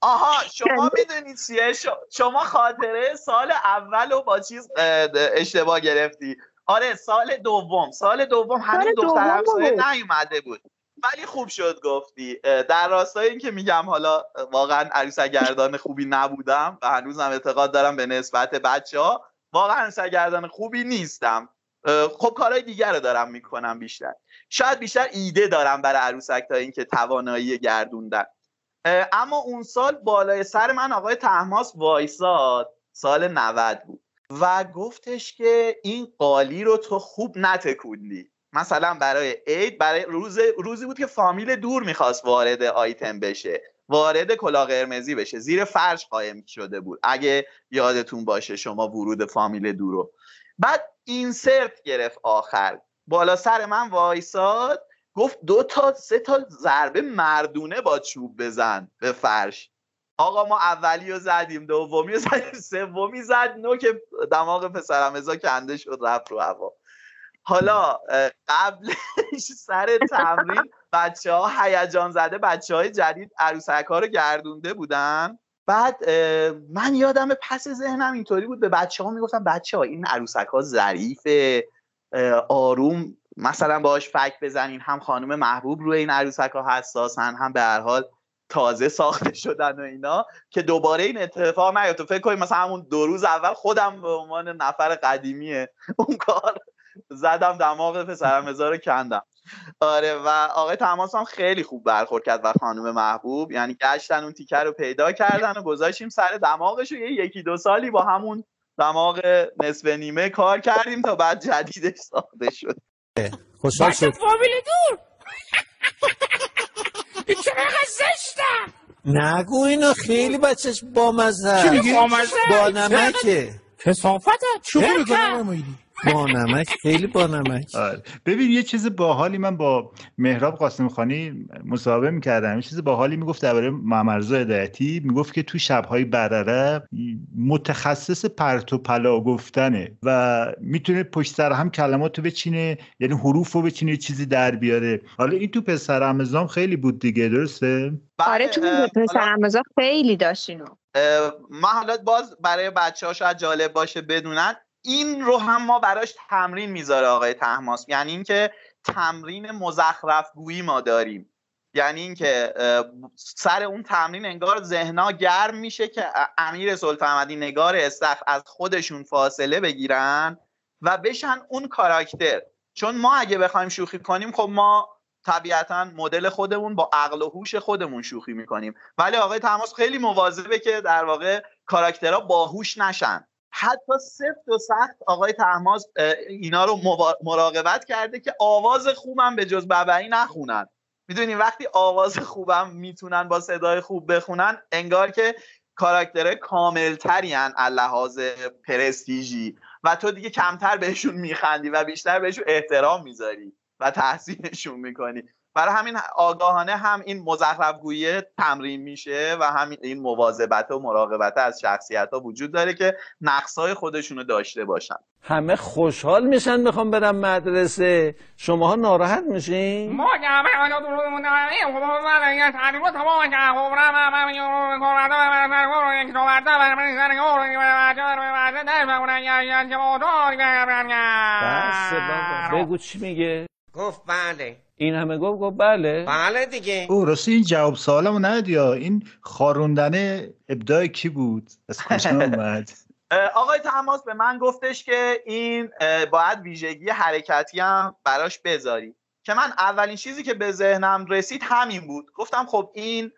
[SPEAKER 6] آها شما می‌دونید چیه؟ شما خاطره سال اول و با چیز اشتباه گرفتی. آره سال دوم. سال دوم همین دختر همسایه نیومده بود. ولی خوب شد گفتی. در راستای این که میگم حالا واقعا عروسک گردان خوبی نبودم و هنوزم اعتقاد دارم به نسبت بچه ها واقعا عروسک گردان خوبی نیستم. خب کارهای دیگر رو دارم می‌کنم بیشتر. شاید بیشتر ایده دارم برای عروسک تا اینکه توانایی گردوندن. اما اون سال بالای سر من آقای تحماس وایساد. سال 90 بود. و گفتش که این قالی رو تو خوب نتکوندی. مثلا برای عید برای روز روزی بود که فامیل دور می‌خواست وارد آیتم بشه. وارد کلا قرمزی بشه. زیر فرش قایم شده بود. اگه یادتون باشه شما ورود فامیل دور رو. بعد اینسرت گرفت آخر. بالا سر من وایساد گفت دو تا سه تا ضربه مردونه با چوب بزن به فرش. آقا ما اولی رو زدیم دومی رو زدیم سومی زد نوک دماغ پسرم ازا کنده شد رفت رو هوا. حالا قبلش [LAUGHS] سر تمرین بچه ها هیجان زده بچه های جدید عروسک ها رو گردونده بودن. بعد من یادم پس ذهنم اینطوری بود به بچه ها می‌گفتم بچه ها این عروسک ها ظریف آروم مثلا باش فک بزنین هم خانم محبوب روی این عروسک ها حساسن هم به هر حال تازه ساخته شدن و اینا که دوباره این اتفاق نیفته فکر کنید مثلا همون دو روز اول خودم به عنوان نفر قدیمی اون کار زدم دماغ پسرم رو کندم. آره و آقای تماس هم خیلی خوب برخورد کرد و خانم محبوب. یعنی گشتن اون تیکر رو پیدا کردن و گذاشتیم سر دماغش و یه یکی دو سالی با همون دماغ نصف نیمه کار کردیم تا بعد جدیدش ساخته شد.
[SPEAKER 11] خوشحال شد.
[SPEAKER 9] فامیل دور. [LAUGHS] چقدر زشتم
[SPEAKER 11] نگو اینو خیلی بچهش با مزه
[SPEAKER 9] چی میگی؟
[SPEAKER 11] با نمکه.
[SPEAKER 9] کسافته
[SPEAKER 11] شوخی
[SPEAKER 9] کرد؟
[SPEAKER 11] با نمک خیلی با نمک.
[SPEAKER 1] آره. ببین یه چیز باحالی من با مهراب قاسم خانی مصاحبه می‌کردم. یه چیز باحالی می‌گفت درباره ممرزا هدایتی. می‌گفت که تو شبهای برره متخصص پرت و پلا گفتنه و می‌تونه پشت سر هم کلمات رو بچینه یعنی حروف رو بچینه یه چیزی در بیاره. حالا این تو پسر امزام خیلی بود دیگه درسته؟
[SPEAKER 3] آره تو پسر امزا خیلی داشت اینو
[SPEAKER 6] من حالا باز برای بچه ها شاید جالب باشه بدونن این رو هم ما براش تمرین می‌ذاره آقای تحماس. یعنی اینکه تمرین مزخرف گویی ما داریم. یعنی اینکه سر اون تمرین انگار ذهنا گرم میشه که امیر سلطان نگار استخ از خودشون فاصله بگیرن و بشن اون کاراکتر. چون ما اگه بخوایم شوخی کنیم خب ما طبیعتا مدل خودمون با عقل و هوش خودمون شوخی می‌کنیم. ولی آقای تماس خیلی مواظبه که در واقع کاراکترها باهوش نشن. حتی سفت و سخت آقای تحماس اینا رو مراقبت کرده که آواز خوبم به جز ببعی نخونن. می‌دونی وقتی آواز خوبم می‌تونن با صدای خوب بخونن انگار که کاراکترهای کاملتری هن لحاظ پرستیژی. و تو دیگه کمتر بهشون میخندی و بیشتر بهشون احترام می‌ذاری و تحسینشون می‌کنی. برای همین آگاهانه هم این مزخرفگویی تمرین میشه و همین این مواظبت و مراقبت از شخصیت ها وجود داره که نقصای خودشونو داشته باشن
[SPEAKER 5] همه خوشحال میشن می‌خوام برم مدرسه شماها ناراحت میشین
[SPEAKER 9] ما
[SPEAKER 5] بس. بگو چی میگه
[SPEAKER 4] گفت بله
[SPEAKER 5] این همه گفت گفت بله.
[SPEAKER 4] بله دیگه.
[SPEAKER 1] او راستی این جواب سوالمو ندادی یا؟ این خاروندن ابداع کی بود؟ از کجا [LAUGHS] اومد؟
[SPEAKER 6] آقای تماس به من گفتش که این باید ویژگی حرکتی هم براش بذاری. که من اولین چیزی که به ذهنم رسید همین بود. گفتم خب این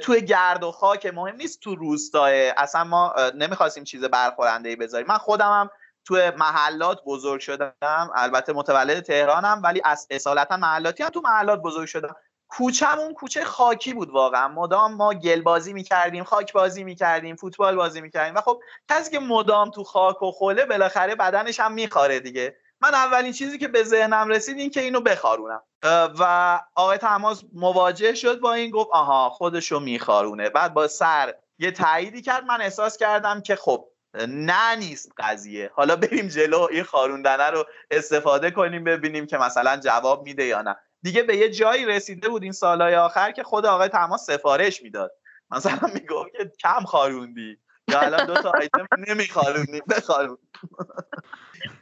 [SPEAKER 6] توی گرد و خاک مهم نیست تو روستاه اصلا ما نمی‌خواستیم چیز برخورنده ای بذاریم. من خودم هم توی محلات بزرگ شدم. البته متولد تهرانم ولی از اصالتا محلاتی هم تو محلات بزرگ شدم. کوچمون کوچه خاکی بود واقعا. مدام ما گل بازی می‌کردیم خاک بازی می‌کردیم فوتبال بازی می‌کردیم. و خب کسی که مدام تو خاک و خوله بالاخره بدنش هم میخاره دیگه. من اولین چیزی که به ذهنم رسید این که اینو بخارونم. و آقای تماس مواجه شد با این گفت آها خودشو میخارونه. بعد با سر یه تاییدی کرد. من احساس کردم که خب نه نیست قضیه. حالا بریم جلو این خاروندنه رو استفاده کنیم ببینیم که مثلا جواب میده یا نه. دیگه به یه جایی رسیده بود این سالهای آخر که خود آقای تماس سفارش می‌داد. مثلا می‌گفت که کم خاروندی. یا الان دو تا آیتم نمیخاروندی بخارون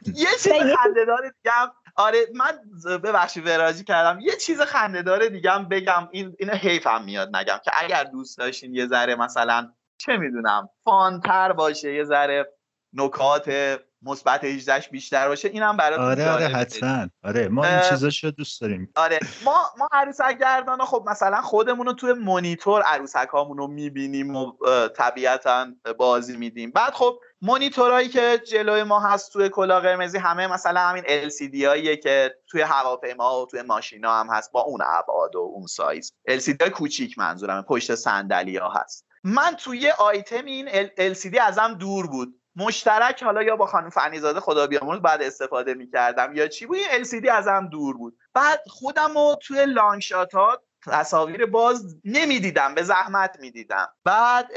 [SPEAKER 6] یه چیز خنده‌دار دیگه آره من ببخشید وراجی کردم. یه چیز خنده داره دیگه هم بگم این اینو حیفم میاد نگم که اگر دوست داشتین یه ذره مثلا چه می‌دونم فانتر باشه یه ذره نکات مثبت 18 بیشتر باشه اینم براتون
[SPEAKER 1] آره آره. حتما. آره ما این چیزاشو دوست داریم.
[SPEAKER 6] آره ما ما عروسک گردان خب مثلا خودمون رو توی مونیتور عروسک رو می‌بینیم و طبیعتا بازی میدیم. بعد خب مونیتورهایی که جلوی ما هست توی کلا قرمزی همه مثلا همین LCD هاییه که توی هواپیما و توی ماشینا هم هست با اون ابعاد و اون سایز. LCD های کوچیک منظورم پشت صندلی ها هست. من توی یه آیتم این LCD ازم دور بود. مشترک حالا یا با خانم فنیزاده خدا بیامرز بعد استفاده می‌کردم. یا چی بود؟ این LCD ازم دور بود. بعد خودم رو توی لانگ ها تصاویر باز نمی‌دیدم به زحمت می‌دیدم. بعد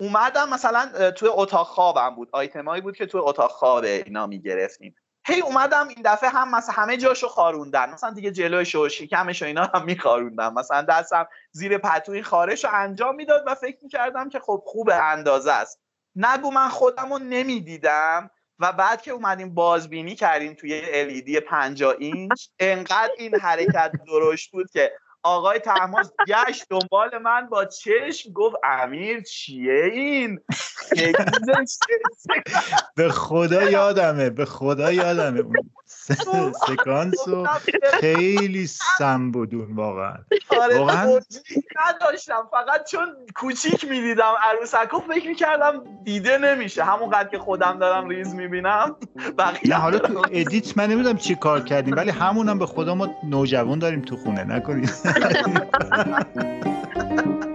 [SPEAKER 6] اومدم مثلا توی اتاق خوابم بود. آیتمایی بود که توی اتاق خواب اینا می‌گرفتیم. هی اومدم این دفعه هم مثلا همه جاشو خاروندن. مثلا دیگه جلوش و شکمش و اینا هم میخاروندم مثلا دستم زیر پتوی خارش رو انجام می‌داد و فکر می‌کردم که خب خوب اندازه است. نگو من خودم رو نمی‌دیدم و بعد که اومدیم بازبینی کردیم توی LED 50 اینچ انقدر این حرکت درشت بود که آقای تحماس گشت دنبال من با چشم گفت امیر چیه این؟
[SPEAKER 1] به خدا یادمه به خدا یادمه. [LAUGHS] سکانس رو خیلی سم بود اون واقعا.
[SPEAKER 6] آره
[SPEAKER 1] واقعا
[SPEAKER 6] نداشتم. فقط چون کوچیک می‌دیدم عروسکو فکر می‌کردم دیده نمیشه. همونقدر که خودم دارم ریز می‌بینم بقیه
[SPEAKER 1] نه حالا تو edit من نمی‌دونم چی کار کردیم ولی همونم به خدا ما نوجوان داریم تو خونه. نکنید. [LAUGHS]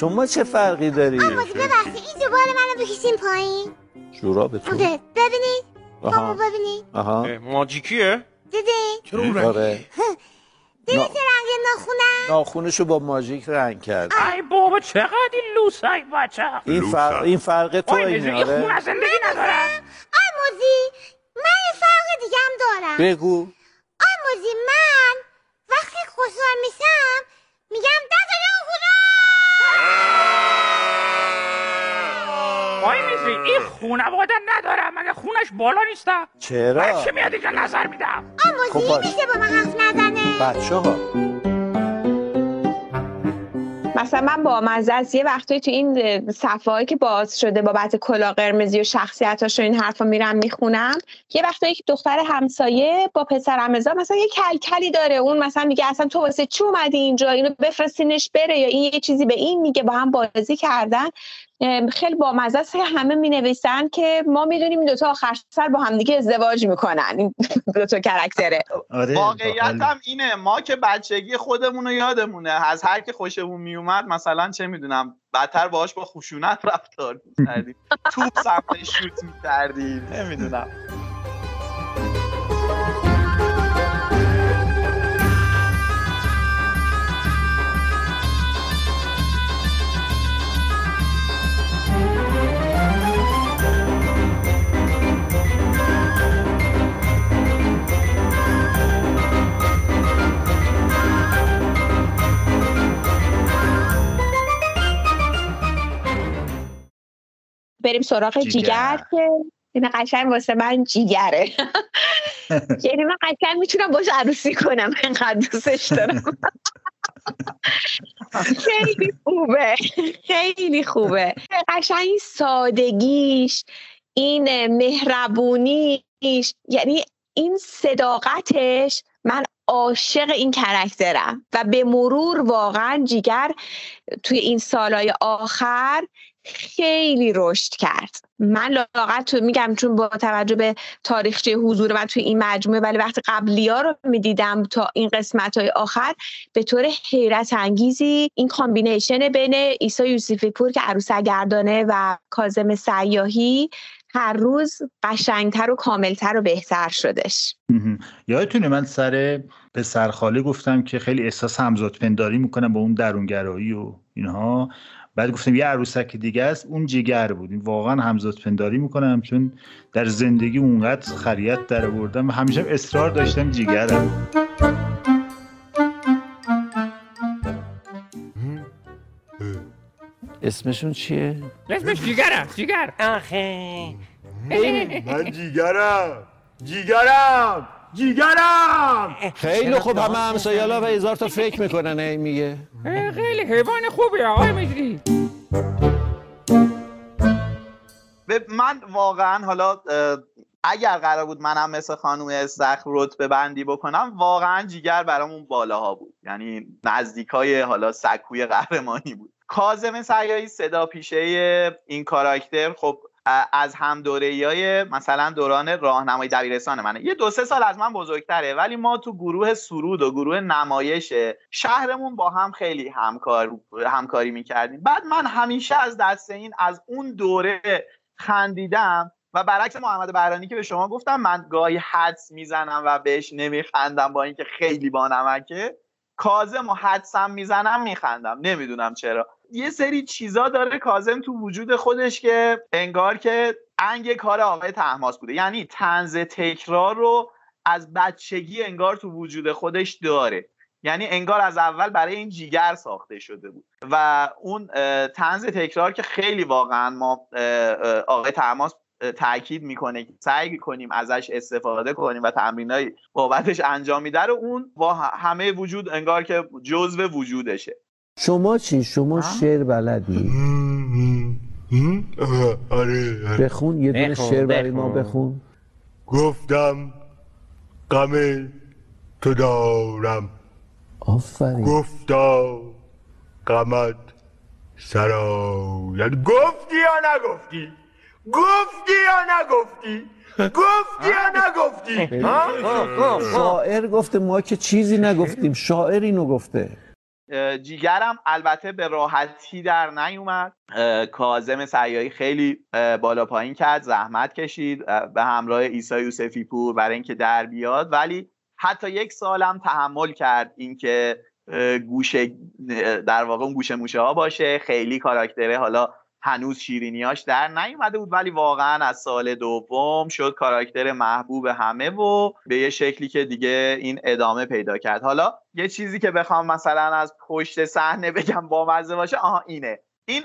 [SPEAKER 11] شما چه فرقی داری؟
[SPEAKER 12] آموزی ببخشید این دوباره منو بکشین پایین.
[SPEAKER 11] جورابتون.
[SPEAKER 12] آره ببینید.
[SPEAKER 11] آها.
[SPEAKER 12] بابا ببینید.
[SPEAKER 11] آها.
[SPEAKER 4] ماجیکیه؟
[SPEAKER 12] دیدین؟
[SPEAKER 11] آره. [LAUGHS]
[SPEAKER 12] دیدین
[SPEAKER 11] نا-
[SPEAKER 12] چه رنگ ناخونم؟
[SPEAKER 11] ناخونشو با ماژیک رنگ کرد.
[SPEAKER 9] ای بابا چقدر این لوسک بچه؟
[SPEAKER 11] این فرق این فرق تو
[SPEAKER 9] آی
[SPEAKER 11] اینه
[SPEAKER 9] این خون
[SPEAKER 11] آره
[SPEAKER 9] زندگی ندارم.
[SPEAKER 12] آموزی من یه فرق دیگه هم دارم.
[SPEAKER 11] بگو.
[SPEAKER 12] آموزی من وقتی خوشحال میشم میگم دست
[SPEAKER 9] آی میزی این خونواده ندارم مگه خونش بالا نیستم
[SPEAKER 11] چرا؟
[SPEAKER 9] بچه میاد اینجا نظر میدم؟
[SPEAKER 11] خب
[SPEAKER 12] آموزی
[SPEAKER 11] باش.
[SPEAKER 12] میشه با من حرف نزنه؟
[SPEAKER 11] بچه ها
[SPEAKER 3] مثلا من با مزه است یه وقتایی تو این صفحه هایی که باز شده بابت کلا قرمزی و شخصیتاش و این حرفا میرم می‌خونم یه وقتایی که دختر همسایه با پسر مثلا یه کلکلی داره. اون مثلا میگه اصلا تو واسه چی اومدی اینجا؟ اینو بفرستینش بره یا این یه چیزی به این میگه. با هم بازی کردن. خیلی با مزه است. که همه می نویسن که ما می‌دونیم این دوتا آخر سر با همدیگه ازدواج می‌کنن. این [LAUGHS] دوتا کرکتره
[SPEAKER 1] آره
[SPEAKER 6] واقعیت هم اینه. ما که بچگی خودمون رو یادمونه. از هر که خوشمون میومد مثلا چه می‌دونم بدتر باهاش با خشونت رفتار می‌کردیم. توپ سمتش شوت می‌کردیم. نمی‌دونم.
[SPEAKER 3] بریم سراغ
[SPEAKER 1] جیگر.
[SPEAKER 3] جیگر, که این قشنگ واسه من جیگره. [LAUGHS] یعنی من قشنگ می‌تونم باش عروسی کنم اینقدر دوستش دارم. [LAUGHS] خیلی خوبه خیلی خوبه. قشنگ این سادگیش این مهربونیش یعنی این صداقتش من عاشق این کرکترم. و به مرور واقعا جیگر توی این سالهای آخر خیلی رشد کرد. من لااقل تو میگم چون با توجه به تاریخچه حضور من توی این مجموعه ولی وقتی قبلی ها رو می‌دیدم تا این قسمت های آخر به طور حیرت انگیزی این combination بین عیسی یوسفی پور که عروسک گردانه و کاظم سیاهی هر روز قشنگتر و کاملتر و بهتر شدش.
[SPEAKER 1] یادتونه من سر پسرخاله گفتم که خیلی احساس همزاد پنداری می‌کنم با اون درونگرایی و اینها. بعد گفتم یه عروسک دیگه است اون جگر بود. این واقعا همزاد پنداری می‌کنم چون در زندگی اونقدر خریت در آوردم. و همیشه هم اصرار داشتم جگرم
[SPEAKER 11] اسمشون چیه؟
[SPEAKER 9] اسمش جیگره جیگر
[SPEAKER 4] آخه.
[SPEAKER 13] من جیگرم جیگرم جیگرم!
[SPEAKER 11] خیلی خوب همه همسایه‌ها و هزار تا فکر می‌کنن این میگه.
[SPEAKER 9] خیلی حیوان خوبی آقای مجری.
[SPEAKER 6] به من واقعا حالا اگر قرار بود منم مثل خانم استخر رتبه بندی بکنم واقعا جیگر برامون بالاها بود. یعنی نزدیکای حالا سکوی قهرمانی بود. کازم سیایی صدا پیشه این کاراکتر خب از هم های مثلا دوران راهنمای دبیرستان منه. یه دو سه سال از من بزرگتره ولی ما تو گروه سرود و گروه نمایش شهرمون با هم خیلی همکار همکاری می‌کردیم. بعد من همیشه از دست این از اون دوره خندیدم و برعکس محمد برانی که به شما گفتم من گاهی حدس می‌زنم و بهش نمیخندم با اینکه خیلی با نمکه. کازم و حدسم می‌زنم میخندم. نمی‌دونم چرا. یه سری چیزا داره کازم تو وجود خودش که انگار که انگ کار آقای تحماس بوده. یعنی تنز تکرار رو از بچگی انگار تو وجود خودش داره. یعنی انگار از اول برای این جیگر ساخته شده بود. و اون تنز تکرار که خیلی واقعا ما آقای تماس تاکید می‌کنه که سعی کنیم ازش استفاده کنیم و تمرینای بابتش انجام میده رو اون با همه وجود انگار که جزو وجودشه.
[SPEAKER 11] شما چی؟ شما شعر بلدی؟
[SPEAKER 13] آره آره.
[SPEAKER 11] بخون یه دونه
[SPEAKER 13] بخون،
[SPEAKER 11] شعر برای ما
[SPEAKER 13] بخون.
[SPEAKER 11] بخون.
[SPEAKER 13] گفتم غم تو دارم.
[SPEAKER 11] آفرین.
[SPEAKER 13] گفتا غمت سراید گفتی یا نگفتی؟ گفتی یا نگفتی؟ گفتی یا نگفتی؟ ها؟
[SPEAKER 11] شاعر گفته ما که چیزی نگفتیم. شاعر اینو گفته.
[SPEAKER 6] جیگرم البته به راحتی در نیومد. اه، کاظم سیایی خیلی بالا پایین کرد زحمت کشید به همراه ایسا یوسفی پور برای اینکه در بیاد. ولی حتی یک سالم تحمل کرد اینکه گوشه در واقع اون گوشه موشه ها باشه خیلی کاراکتره. حالا هنوز شیرینیاش در نیومده بود ولی واقعا از سال دوم شد کاراکتر محبوب همه و به یه شکلی که دیگه این ادامه پیدا کرد. حالا یه چیزی که بخوام مثلا از پشت صحنه بگم بامزه باشه آها اینه. این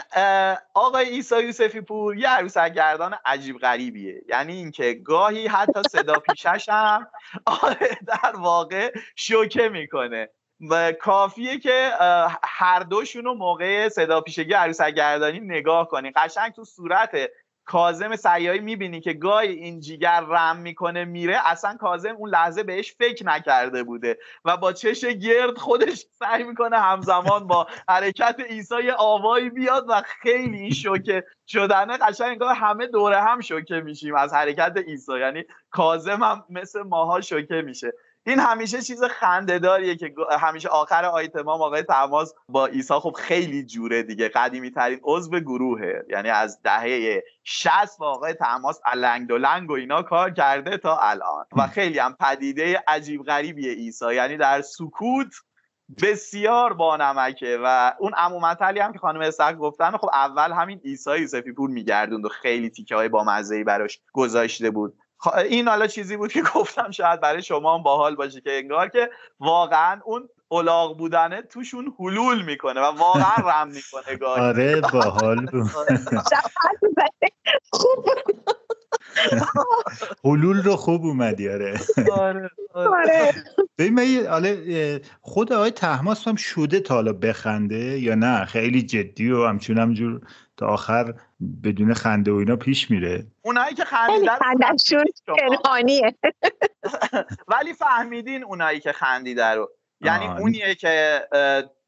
[SPEAKER 6] آقای ایسا یوسفی پور یه عروسک گردان عجیب غریبیه. یعنی اینکه گاهی حتی صدا [LAUGHS] پیشش هم آره در واقع شوکه می‌کنه. کافیه که هر دوشون رو موقع صدا پیشگی عروسک گردانی نگاه کنی. قشنگ تو صورت کازم سیایی می‌بینی که گاهی این جیگر رم می‌کنه میره اصلا کازم اون لحظه بهش فکر نکرده بوده و با چش گرد خودش سعی می‌کنه همزمان با حرکت ایسا یه آوایی بیاد و خیلی این شوکه شدنه. قشنگ انگار همه دوره هم شوکه میشیم از حرکت ایسا یعنی کازم هم مثل ماها شوکه میشه. این همیشه چیز خندهداریه که همیشه آخر آیتمام آقای تماس با ایسا خب خیلی جوره دیگه قدیمی ترین عضو گروهه. یعنی از دهه 60 با آقای تماس النگ دلنگ و اینا کار کرده تا الان. و خیلی هم پدیده عجیب غریبیه ایسا یعنی در سکوت بسیار بانمکه و اون عمومتلی هم که خانم اسحاق گفتن خب اول همین ایسا یوسفی پور میگردوند و خیلی تیکه های بامزه براش گذاشته بود. این حالا چیزی بود که [LAUGHS] گفتم شاید برای شما هم باحال باشه که انگار که واقعا اون الاغ بودنه توشون حلول می‌کنه و واقعا [LAUGHS] رم می‌کنه گاهی.
[SPEAKER 1] آره باحال بود. [LAUGHS] حلول رو خوب اومدی آره.
[SPEAKER 6] آره
[SPEAKER 1] ببین من یه- حالا خود آقای تحماس هم شده تا حالا بخنده یا نه؟ خیلی جدی و همچون همجور تا آخر بدون خنده و اینا پیش میره.
[SPEAKER 6] اونایی که خندیدن
[SPEAKER 3] خندشون پنهانیه. [LAUGHS]
[SPEAKER 6] ولی فهمیدین اونایی که خندیده رو. یعنی
[SPEAKER 1] آه.
[SPEAKER 6] اونیه که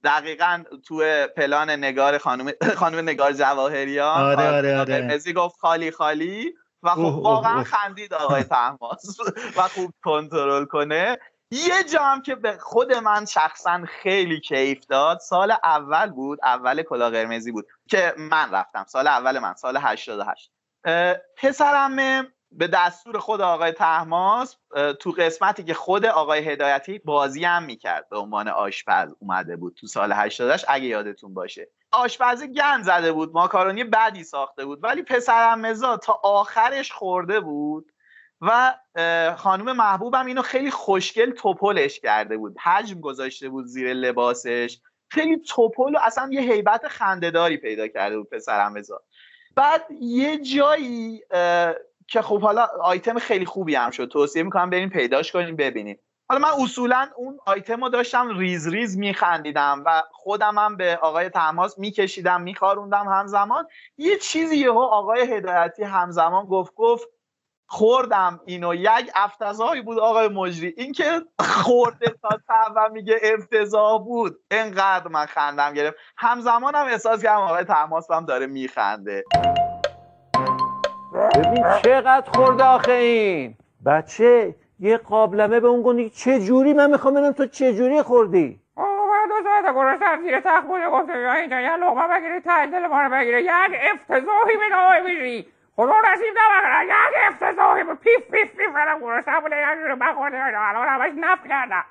[SPEAKER 6] دقیقا تو پلان نگار خانم [LAUGHS] خانم نگار جواهریان
[SPEAKER 1] آره، آره، آره.
[SPEAKER 6] گفت خالی خالی. و خب واقعا. خندید آقای تحماس [LAUGHS] و خوب کنترل کنه. یه جا هم که به خود من شخصا خیلی کیف داد سال اول بود اول کلا قرمزی بود که من رفتم. سال اول من سال 88 اه، پسرم به دستور خود آقای تحماس تو قسمتی که خود آقای هدایتی بازی هم می‌کرد به عنوان آشپز اومده بود تو سال 88 اگه یادتون باشه. آشپز گند زده بود ماکارونی بدی ساخته بود ولی پسرم مزا تا آخرش خورده بود. و خانم محبوبم اینو خیلی خوشگل توپلش کرده بود. حجم گذاشته بود زیر لباسش. خیلی توپل و اصلا یه هیبت خندهداری پیدا کرده بود پسرم رضا بعد یه جایی که خب حالا آیتم خیلی خوبی هم شد. توصیه می‌کنم بریم پیداش کنیم ببینیم. حالا من اصولا اون آیتم رو داشتم ریز ریز میخندیدم و خودم هم به آقای تماس میکشیدم میخاروندم همزمان. یه چیزی یهو آقای هدایتی همزمان گفت گفت خوردم اینو. یک افتضاحی بود آقای مجری. این که خورده تا و میگه افتضاح بود. انقدر من خندم گرفت. همزمانم احساس کردم آقای تماس هم داره میخنده.
[SPEAKER 5] ببین چقدر خورده آخه این. بچه یه قابلمه به اون گفتی چه جوری؟ من می‌خوام ببینم تو چه جوری خوردی؟
[SPEAKER 9] آقا من دو ساعت گرسنم زیر تخت بوده گفته یا اینجا یه لقمه بگیری ته دل ما رو بگیره یک افتضاحی به نامه میری خدا نصیب نبکنه یک افتضاحی بود. پیف پیف پیف. کردم گرسنم بوده یک جوری بخورده الان همش نف کردم.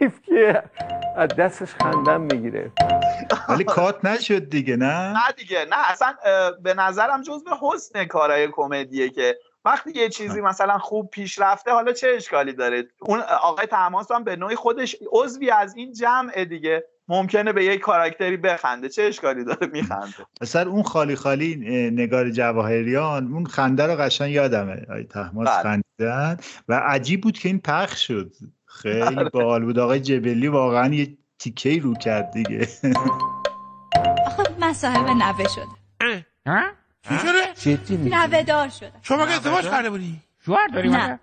[SPEAKER 5] حیف که از دستش خندم می‌گیره.
[SPEAKER 1] ولی کات نشد دیگه نه؟
[SPEAKER 6] نه دیگه نه. اصلا به نظرم جز به حسن کارهای کمدیه که وقتی یه چیزی مثلا خوب پیش رفته حالا چه اشکالی داره؟ اون آقای تماس هم به نوعی خودش عضوی از این جمع دیگه. ممکنه به یک کاراکتری بخنده. چه اشکالی داره میخنده؟
[SPEAKER 1] اصلا اون خالی خالی نگار جواهریان اون خنده رو قشنگ یادمه. آقای تحماس
[SPEAKER 6] بله.
[SPEAKER 1] خندیدن و عجیب بود که این پخش شد. خیلی باحال بود. آقای جبلی واقعا یه تیکه رو کرد دیگه.
[SPEAKER 14] آخه من صاحب نوه شدم.
[SPEAKER 9] چی شده؟
[SPEAKER 14] نوه دار شدم.
[SPEAKER 9] شما که ازدواج کرده بودی؟ شوهر داری
[SPEAKER 14] نه.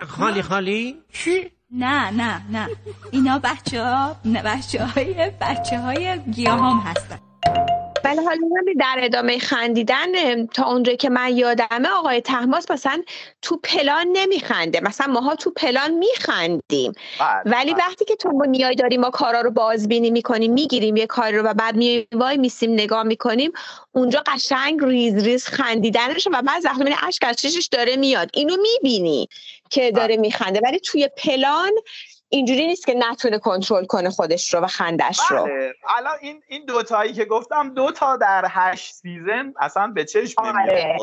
[SPEAKER 4] خالی خالی؟
[SPEAKER 9] چی؟
[SPEAKER 14] نه نه نه. اینا بچه ها نه بچه های بچه های گیاهام هستن.
[SPEAKER 3] ولی حالا همین در ادامه خندیدن تا اونجایی که من یادمه آقای تحماس مثلا تو پلان نمیخنده. مثلا ماها تو پلان میخندیم. ولی وقتی که تو نیای داریم ما کارا رو بازبینی می‌کنیم می‌گیریم یه کاری رو و بعد می وایمیسیم نگاه می‌کنیم اونجا قشنگ ریز ریز خندیدنش و بعد می‌بینی اشک از چشش داره میاد. اینو می‌بینی. که داره میخنده. ولی توی پلان اینجوری نیست که نتونه کنترل کنه خودش رو و خندش رو.
[SPEAKER 6] بله. الان این این دوتایی که گفتم دو تا در هشت season اصلا به چشم
[SPEAKER 3] آره.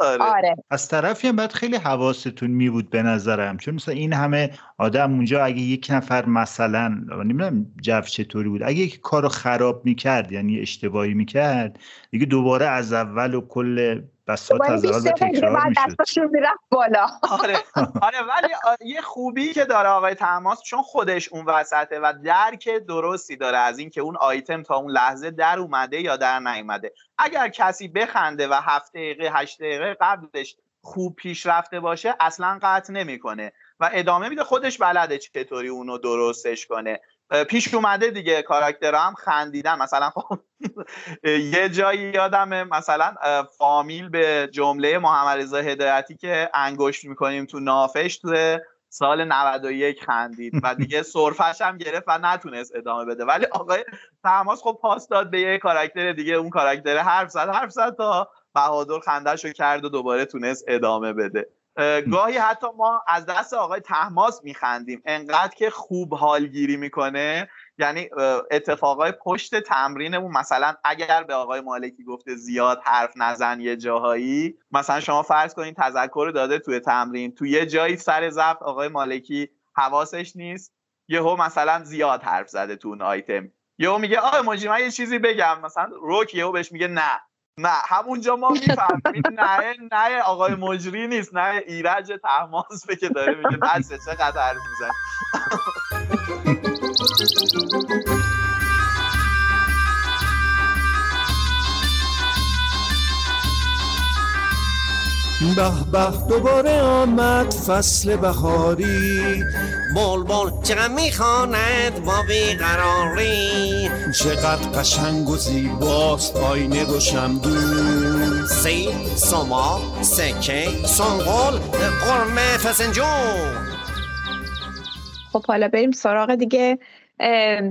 [SPEAKER 6] آره.
[SPEAKER 3] آره.
[SPEAKER 1] از طرفی هم باید خیلی حواستون می بود به نظرم. چون مثلا این همه آدم اونجا اگه یک نفر مثلا نمی‌دونم جو چطوری بود اگه یک کارو خراب می‌کرد یعنی اشتباهی می‌کرد دیگه دوباره از اول و کل بساط از تکرار می‌شد.
[SPEAKER 3] دستاشون می‌رفت بالا.
[SPEAKER 6] آره. آره ولی یه خوبی که داره آقای تماس چون خودش اون وسطه و درک درستی داره از اینکه اون آیتم تا اون لحظه در اومده یا در نیومده. اگر کسی بخنده و هفت دقیقه هشت دقیقه قبلش خوب پیش رفته باشه اصلا قطع نمی‌کنه و ادامه میده خودش بلده چطوری اونو درستش کنه. پیش اومده دیگه کاراکترها هم خندیدن مثلا خب یه جایی یادمه مثلا فامیل به جمله محمد رضا هدایتی که انگشت می‌کنیم تو نافش تو سال 91 خندید و دیگه [LAUGHS] سرفش هم گرفت و نتونست ادامه بده. ولی آقای تماس خب پاس داد به یه کاراکتر دیگه. اون کاراکتر حرف زد حرف زد تا بهادر خندهشو کرد و دوباره تونست ادامه بده. گاهی حتی ما از دست آقای تحماس میخندیم. انقدر که خوب حالگیری می‌کنه. یعنی اتفاقای پشت تمرینمون مثلا اگر به آقای مالکی گفته زیاد حرف نزن یه جاهایی مثلا شما فرض کنین تذکر داده توی تمرین توی یه جایی سر ضبط آقای مالکی حواسش نیست یهو مثلا زیاد حرف زده تو اون آیتم یهو میگه آقای مجری من یه چیزی بگم. مثلا روک یهو بهش میگه نه. نه همونجا ما [LAUGHS] می‌فهمیم. نه نه آقای مجری نیست نه ایرج تحماس که داره میگه بسه چقدر حرف میزن
[SPEAKER 11] به به دوباره آمد فصل بهاری.
[SPEAKER 4] بلبل چقدر می‌خواند با بیقراری؟
[SPEAKER 11] چقدر قشنگ و زیباست آینه و شمعدون
[SPEAKER 4] سی سماق سکه سنبل قرمه فسنجون.
[SPEAKER 3] خب حالا بریم سراغ دیگه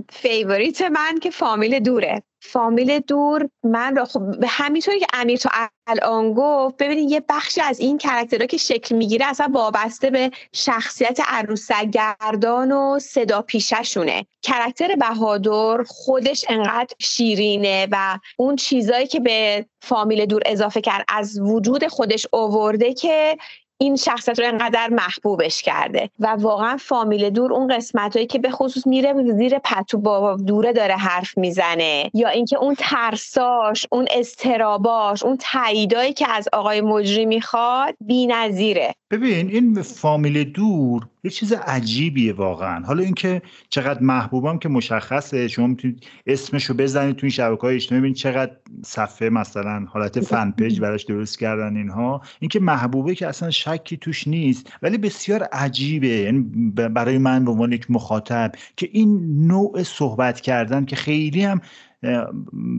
[SPEAKER 3] favorite من که فامیل دوره. فامیل دور من را خب به همینطوری که امیر تو الان گفت ببینید یه بخشی از این کرکترها که شکل می‌گیره اصلا وابسته به شخصیت عروسک گردان و صدا پیششونه کرکتر بهادر خودش انقدر شیرینه و اون چیزایی که به فامیل دور اضافه کرد از وجود خودش اوورده که این شخصیت رو انقدر محبوبش کرده. و واقعا فامیل دور اون قسمت هایی که به خصوص میره زیر پتو با دوره داره حرف می‌زنه. یا اینکه اون ترساش اون استراباش اون تاییدایی که از آقای مجری می‌خواد بی‌نظیره.
[SPEAKER 1] ببین این فامیل دور یه چیز عجیبیه واقعا. حالا اینکه چقدر محبوبم که مشخصه. شما می‌تونید اسمش رو بزنید تو این شبکه های اجتماعی ببینید چقدر صفحه مثلا حالت فن پیج براش درست کردن اینها. اینکه محبوبه که اصلا شکی توش نیست ولی بسیار عجیبه. یعنی برای من به عنوان یک مخاطب که این نوع صحبت کردن که خیلی هم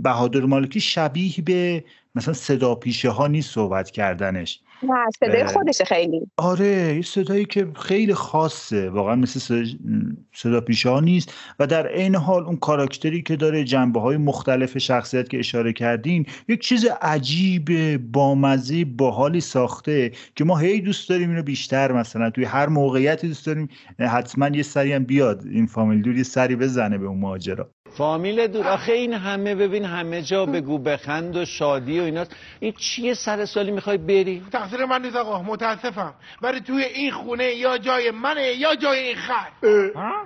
[SPEAKER 1] بهادر مالکی شبیه به مثلا صدا پیشه ها نیست صحبت کردنش.
[SPEAKER 3] نه صدای خودشه خیلی.
[SPEAKER 1] آره یه صدایی که خیلی خاصه واقعا مثل صدا, صدا پیشه ها نیست. و در عین حال اون کاراکتری که داره جنبه های مختلف شخصیت که اشاره کردین یک چیز عجیب بامزه باحالی ساخته که ما هی دوست داریم اینو بیشتر مثلا توی هر موقعیتی دوست داریم. حتما یه سری هم بیاد این فامیل دور یه سری بزنه به اون ماجرا.
[SPEAKER 5] فامیل دور. آخه این همه ببین همه جا بگو بخند و شادی و اینا این چیه سر سالی می‌خوای بری؟
[SPEAKER 13] تقصیر من نیست آقا متاسفم. ولی توی این خونه یا جای منه یا جای این خر.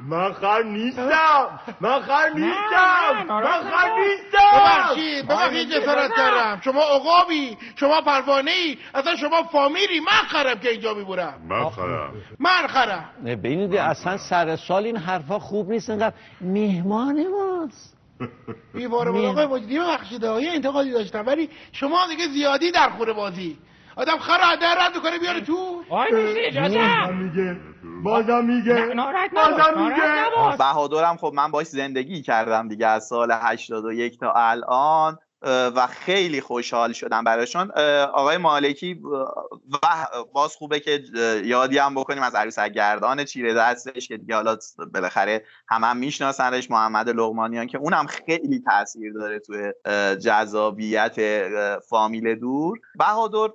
[SPEAKER 13] من خر نیستم. من خر نیستم. من خر نیستم. ببخشید ببخشید جسارت کردم. شما عقابی شما پروانه ای اصلا شما فامیلی. من خرم که اینجا میبورم.
[SPEAKER 11] من خرم.
[SPEAKER 13] من خرم.
[SPEAKER 5] ببینید اصلا سر سال این حرفا خوب نیست. اینقدر میهمان ماست
[SPEAKER 13] بیواره [LAUGHS] بود آقای مجدی ببخشید یه انتقادی داشتم. ولی شما دیگه زیادی در خوره بازی. آدم خر در رد می‌کنه بیاره تو.
[SPEAKER 9] آی میگه اجازه
[SPEAKER 13] میگه. بازم میگه.
[SPEAKER 9] ناراحت
[SPEAKER 13] بازم میگه.
[SPEAKER 6] بهادرم خب من باش زندگی کردم دیگه از سال 81 تا الان. و خیلی خوشحال شدم براشون. آقای مالکی و باز خوبه که یادی هم بکنیم از عروسک گردان چیره دستش که دیگه حالا بالاخره همه هم میشناسنش محمد لغمانیان که اونم خیلی تاثیر داره توی جذابیت فامیل دور. بهادر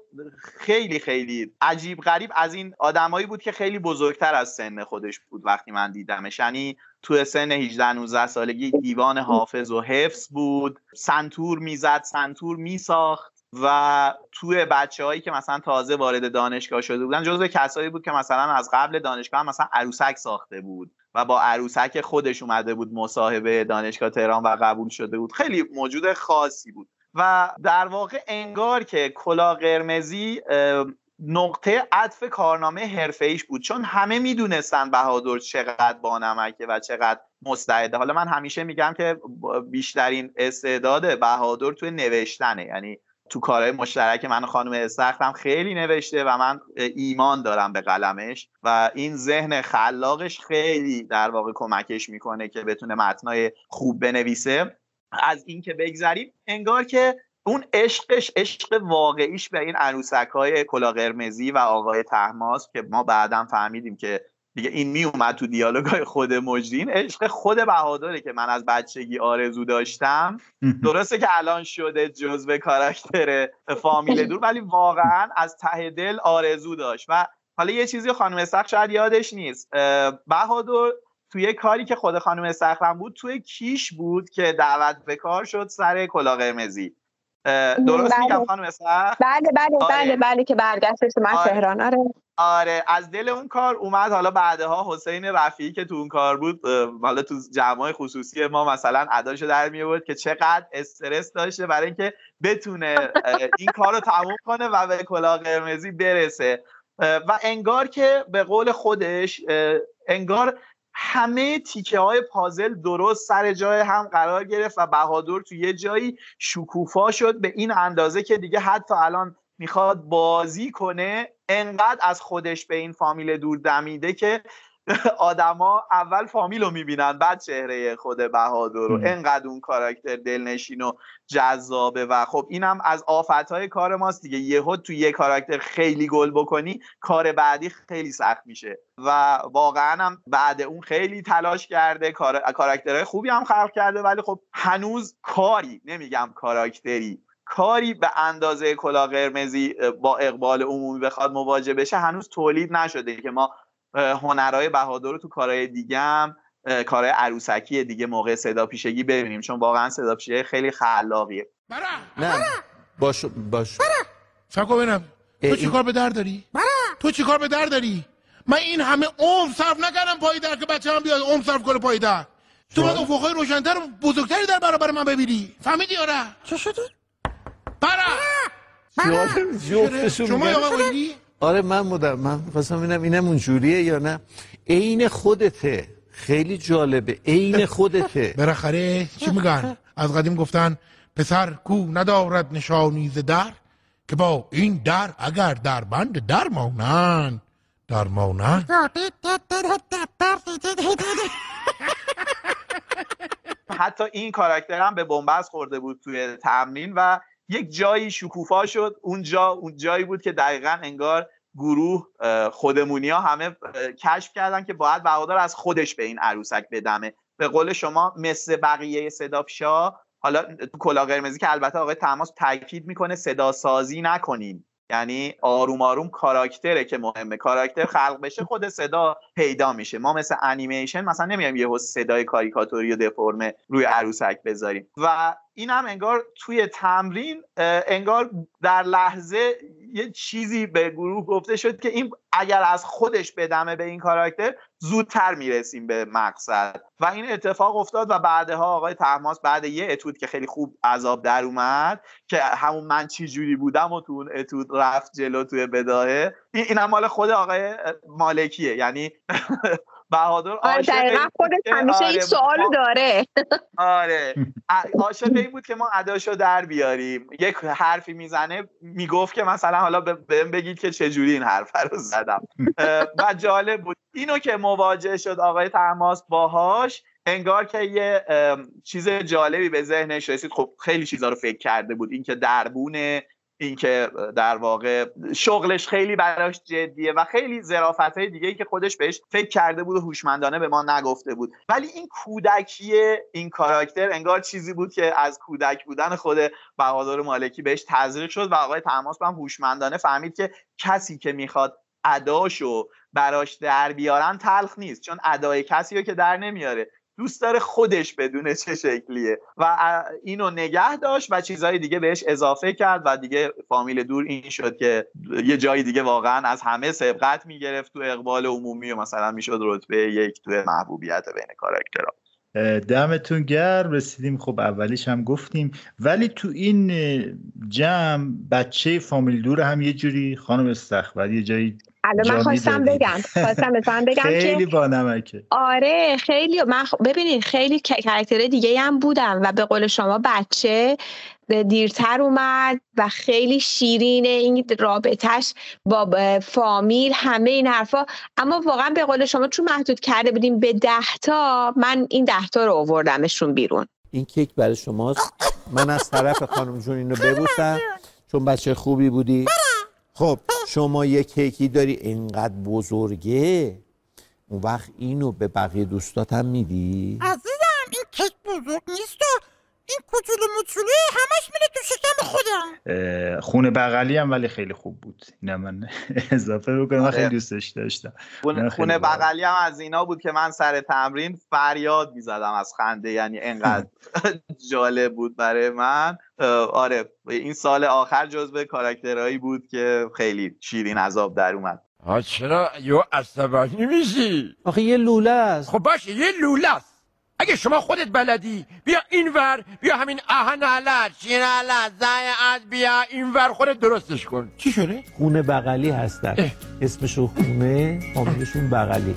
[SPEAKER 6] خیلی خیلی عجیب غریب از این آدمایی بود که خیلی بزرگتر از سن خودش بود وقتی من دیدمش. یعنی تو سن 18 19 سالگی دیوان حافظ و حفظ بود. سنتور می‌زد سنتور میساخت و توی بچه هایی که مثلا تازه وارد دانشگاه شده بودن جزو کسایی بود که مثلا از قبل دانشگاه مثلا عروسک ساخته بود و با عروسک خودش اومده بود مصاحبه دانشگاه تهران و قبول شده بود. خیلی موجود خاصی بود. و در انگار که کلا قرمزی نقطه عطف کارنامه حرفه ایش بود چون همه می‌دونستن بهادر چقدر بانمکه و چقدر مستعده. حالا من همیشه میگم که بیشترین استعداد بهادر توی نوشتنه. یعنی تو کارهای مشترک من و خانم استخرم خیلی نوشته و من ایمان دارم به قلمش و این ذهن خلاقش خیلی در واقع کمکش می‌کنه که بتونه متنای خوب بنویسه. از این که بگذریم انگار که اون عشقش عشق واقعیش به این عروسک های کلا قرمزی و آقای تحماس که ما بعدا فهمیدیم که دیگه این می اومد تو دیالوگ های خود مجرین. عشق خود بهادره که من از بچگی آرزو داشتم. درسته که الان شده جزو کاراکتر فامیل دور ولی واقعا از ته دل آرزو داشت. و حالا یه چیزی خانم استخر شاید یادش نیست. بهادر توی کاری که خود خانم استخرم بود توی کیش بود که دعوت به کار شد سر کلا قرمزی درست
[SPEAKER 3] بله.
[SPEAKER 6] میگم خانم اسحاق
[SPEAKER 3] بله بله
[SPEAKER 6] آره.
[SPEAKER 3] بله بله که برگشتش من
[SPEAKER 6] آره.
[SPEAKER 3] تهران آره
[SPEAKER 6] آره از دل اون کار اومد حالا بعدها حسین رفیعی که تو اون کار بود حالا تو جمعای خصوصی ما مثلا اداشو در می آورد که چقدر استرس داشته برای اینکه بتونه این کار رو تموم کنه و به کلاه قرمزی برسه و انگار که به قول خودش انگار همه تیکه های پازل درست سر جای هم قرار گرفت و بهادر تو یه جایی شکوفا شد به این اندازه که دیگه حتی الان می‌خواد بازی کنه انقدر از خودش به این فامیل دور دمیده که [LAUGHS] آدما اول فامیل رو می‌بینن بعد چهره خود بهادر رو. انقدر اون کاراکتر دلنشین و جذابه و خب اینم از آفتهای کار ماست دیگه. یهو تو یه کاراکتر خیلی گل بکنی کار بعدی خیلی سخت میشه. و واقعا هم بعد اون خیلی تلاش کرده. کار... کاراکترهای خوبی هم خلق کرده ولی خب هنوز کاری نمیگم کاراکتری کاری به اندازه کلا قرمزی با اقبال عمومی بخواد مواجه بشه هنوز تولید نشده که ما هنرهای بهادر رو تو کارهای دیگه هم کارهای عروسکی دیگه موقع صدا پیشگی ببینیم چون واقعا صدا پیشگی خیلی خلاقیه.
[SPEAKER 5] نه. باش باش.
[SPEAKER 13] سب کن ببینم. تو چی کار به در داری؟ تو چیکار به در داری؟ من این همه عمر صرف نکردم پای در که بچه هم بیاد عمر صرف کنه پای در. تو باید افقهای روشنتر و بزرگتری در برابر من ببینی. فهمیدی آره؟ چه شده؟ برا! شما آقا؟
[SPEAKER 5] آره من بودم. من خواستم ببینم اینم اونجوریه یا نه. عین خودته. خیلی جالبه. عین خودته. [LAUGHS]
[SPEAKER 13] بالاخره چی میگن؟ از قدیم گفتن پسر کو ندارد نشانی ز در که با این در اگر در بند در مانند. در مانند.
[SPEAKER 6] حتی این کاراکتر هم به بنبست خورده بود توی تمرین و یک جایی شکوفا شد اونجا اون جایی بود که دقیقا انگار گروه خودمونی همه کشف کردن که باید بهادار از خودش به این عروسک بدمه. به قول شما مثل بقیه صدافشا حالا تو کلا قرمزی که البته آقای تماس تاکید می‌کنه صدا سازی نکنین یعنی آروم آروم کاراکتره که مهمه. کاراکتر خلق بشه خود صدا پیدا میشه. ما مثل انیمیشن مثلا نمیایم یهو صدای کاریکاتوری و دفرمه روی عروسک بذاریم. و این هم انگار توی تمرین انگار در لحظه یه چیزی به گروه گفته شد که این اگر از خودش بدمه به این کاراکتر زودتر می‌رسیم به مقصد. و این اتفاق افتاد و بعدها آقای تحماس بعد یه اتود که خیلی خوب عذاب در اومد که همون من چی جوری بودم و تو اون اتود رفت جلو توی بداهه. این اینم مال خود آقای مالکیه یعنی [LAUGHS] بهادر
[SPEAKER 3] آره دقیقا
[SPEAKER 6] بود
[SPEAKER 3] خودت
[SPEAKER 6] که
[SPEAKER 3] همیشه این
[SPEAKER 6] آره،
[SPEAKER 3] سوالو داره.
[SPEAKER 6] آره. [LAUGHS] عاشق این بود که ما اداشو در بیاریم. یک حرفی می‌زنه می‌گفت که مثلا حالا به- بهم بگید که چجوری این حرف رو زدم. و جالب بود. اینو که مواجه شد آقای تماس باهاش انگار که یه چیز جالبی به ذهنش رسید. خب خیلی چیزا رو فکر کرده بود. اینکه دربونه اینکه در واقع شغلش خیلی براش جدیه و خیلی ظرافت های دیگه که خودش بهش فکر کرده بود و هوشمندانه به ما نگفته بود. ولی این کودکی این کاراکتر انگار چیزی بود که از کودک بودن خود بهادر مالکی بهش تزریق شد و آقای تماس هم هوشمندانه فهمید که کسی که می‌خواد اداشو براش در بیارن تلخ نیست چون ادای کسی رو که در نمیاره. دوست داره خودش بدونه چه شکلیه. و اینو نگه داشت و چیزهای دیگه بهش اضافه کرد و دیگه فامیل دور این شد که یه جایی دیگه واقعا از همه سبقت می‌گرفت تو اقبال عمومی و مثلا می‌شد رتبه یک تو محبوبیت بین کاراکترها.
[SPEAKER 1] دمتون گرم. رسیدیم. خب اولیش هم گفتیم. ولی تو این جمع بچه فامیل دور هم یه جوری خانم استخبر یه جایی
[SPEAKER 3] الان من خواستم. بگم. خواستم مثلا بگم
[SPEAKER 1] خیلی
[SPEAKER 3] که
[SPEAKER 1] با نمکه.
[SPEAKER 3] آره خیلی من خ- ببینید خیلی کرکتر دیگه هم بودن و به قول شما بچه دیرتر اومد و خیلی شیرینه این رابطهش با فامیل همه این حرفا. اما واقعا به قول شما چون محدود کرده بودیم به ده تا من این ده تا رو آوردمشون بیرون.
[SPEAKER 5] این کیک برای شماست. من از طرف خانم جون اینو ببوسم. چون بچه خوبی بودی. خب شما یه کیکی داری اینقدر بزرگه اون وقت اینو به بقیه دوستات هم میدی؟
[SPEAKER 12] عزیزم این کیک بزرگ نیست و این کوچولو موچولو همش میره تو شکم خودم
[SPEAKER 1] خونه بغلی هم ولی خیلی خوب بود. اینم من [LAUGHS] اضافه بکنم. من
[SPEAKER 6] آره.
[SPEAKER 1] خیلی دوستش داشتم.
[SPEAKER 6] خونه, خونه. بغلی هم از اینا بود که من سر تمرین فریاد می‌زدم از خنده. یعنی انقدر [LAUGHS] جالب بود برای من. آره این سال آخر جزو کاراکترهایی بود که خیلی شیرین عذاب در اومد.
[SPEAKER 9] آ چرا؟ یو عصبانی میشی؟
[SPEAKER 5] آخه یه لوله است.
[SPEAKER 9] خب باشه یه لوله است. اگه شما خودت بلدی بیا اینور بیا همین اهن علت شیر علت زای از بیا اینور خودت درستش کن. چی شده؟
[SPEAKER 5] خونه بغلی هستن. اسمشون خونه فامیلشون بغلی.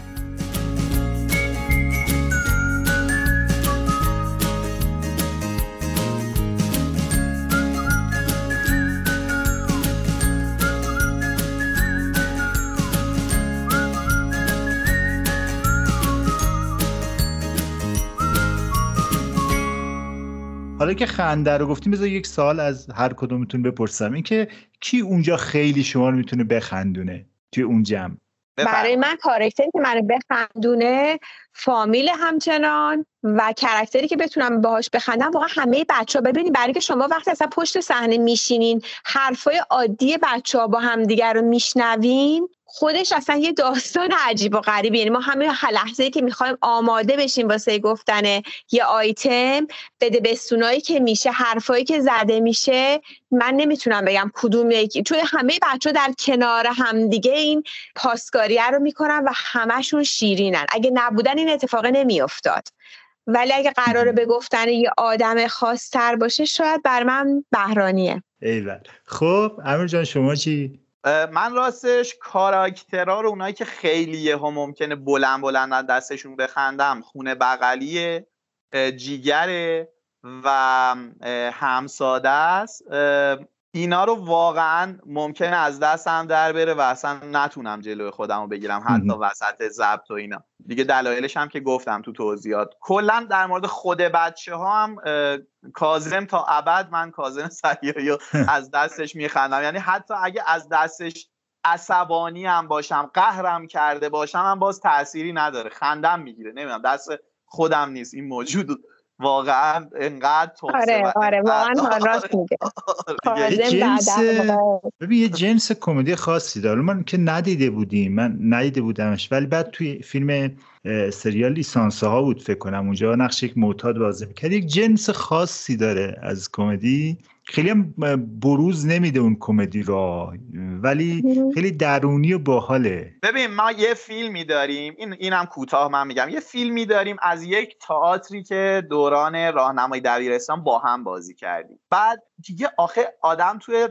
[SPEAKER 1] حالا که خنده رو گفتیم بذار یک سوال از هر کدومتون بپرسم. این که کی اونجا خیلی شما رو می‌تونه بخندونه توی اون جمع؟
[SPEAKER 3] برای من کارکتری که منو بخندونه فامیل همچنان و کرکتری که بتونم باهاش بخندم واقعا همه بچه ها ببینید برای که شما وقتی اصلا پشت صحنه میشینین حرفای عادی بچه ها با همدیگر رو میشنوین خودش اصلا یه داستان عجیب و غریبی. یعنی ما همه لحظه که می‌خوایم آماده بشیم واسه گفتن یه آیتم بده بستونایی که میشه حرفایی که زده میشه من نمی‌تونم بگم کدوم یکی. چون همه بچه در کنار همدیگه این پاسکاریه رو می‌کنن و همشون شیرینن. اگه نبودن این اتفاق نمیافتاد. ولی اگه قراره به گفتن یه آدم خاص تر باشه شاید بر من بهرانیه.
[SPEAKER 1] ایول. خب امیر جان شما چی؟
[SPEAKER 6] من راستش کاراکترها رو اونایی که خیلی یهو ممکنه بلند بلند دستشون بخندم خونه بغلیه جیگره و همساده است. اینا رو واقعا ممکنه از دستم در بره و اصلا نتونم جلوی خودم رو بگیرم حتی وسط ضبط و اینا. دیگه دلایلش هم که گفتم تو توضیحات. کلا در مورد خود بچه ها هم کازم تا ابد من کازم سیایی [LAUGHS] از دستش میخندم. یعنی حتی اگه از دستش عصبانی هم باشم قهرم کرده باشم هم باز تأثیری نداره. خندم می‌گیره. نمی‌دونم دست خودم نیست. این موجود واقعا انقدر
[SPEAKER 3] آره آره واقعا راست میگه.
[SPEAKER 1] یه جنس ببین یه جنس کمدی خاصی داره. من که ندیده بودیم من ندیده بودمش. ولی بعد توی فیلم سریال لیسانس ها بود فکر کنم. اونجا نقش یک معتاد بازی می‌کرد. یک جنس خاصی داره از کمدی. خیلی هم بروز نمیده اون کمدی را ولی خیلی درونی و باحاله.
[SPEAKER 6] ببین ما یه فیلمی داریم. این اینم کوتاه من میگم. یه فیلمی داریم از یک تئاتری که دوران راهنمای دبیرستان با هم بازی کردیم. بعد دیگه آخه آدم توی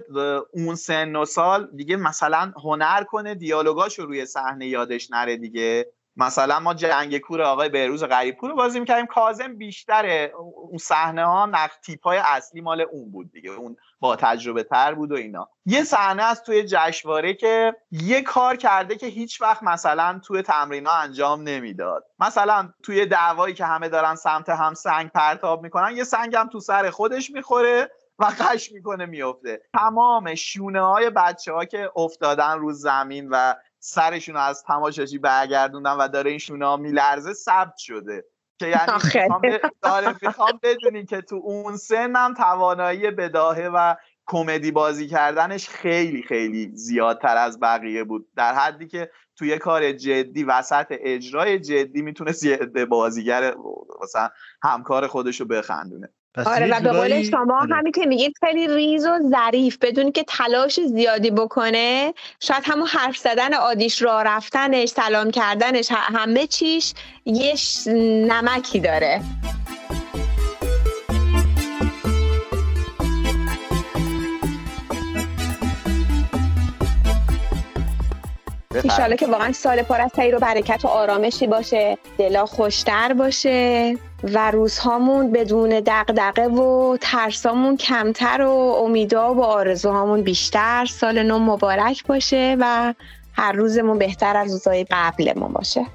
[SPEAKER 6] اون سن و سال دیگه مثلا هنر کنه دیالوگاشو روی صحنه یادش نره دیگه. مثلا ما جنگ کور آقای بهروز غریبپور رو بازی می‌کردیم. کازم بیشتره اون صحنه ها نقش تیپ های اصلی مال اون بود دیگه. اون با تجربه تر بود و اینا. یه صحنه از توی جشنواره که یه کار کرده که هیچ وقت مثلا توی تمرین ها انجام نمی‌داد. مثلا توی دعوایی که همه دارن سمت هم سنگ پرتاب می‌کنن یه سنگ هم تو سر خودش می‌خوره و قش می‌کنه میفته تمام شونه های بچه ها که افتادن رو زمین و سرشون از تماشاچی برگردوندن و داره این شونا میلرزه ثبت شده. که یعنی می‌خوام, داره می‌خوام بدونی که تو اون سنم توانایی بداهه و کمدی بازی کردنش خیلی خیلی زیادتر از بقیه بود. در حدی که توی کار جدی وسط اجرای جدی می‌تونست یه عده بازیگر مثلا همکار خودش رو بخندونه.
[SPEAKER 3] آره و به قول شما همین که میگید خیلی ریز و ظریف بدون که تلاش زیادی بکنه شاید همون حرف زدن عادیش راه رفتنش سلام کردنش همه چیش یه نمکی داره. ایشالا که واقعا سال پر از خیر و برکت و آرامشی باشه. دلا خوشتر باشه و روزهامون بدون دقدقه و ترسامون کمتر و امیدا و آرزوهامون بیشتر. سال نو مبارک باشه و هر روزمون بهتر از روزهای قبلمون باشه.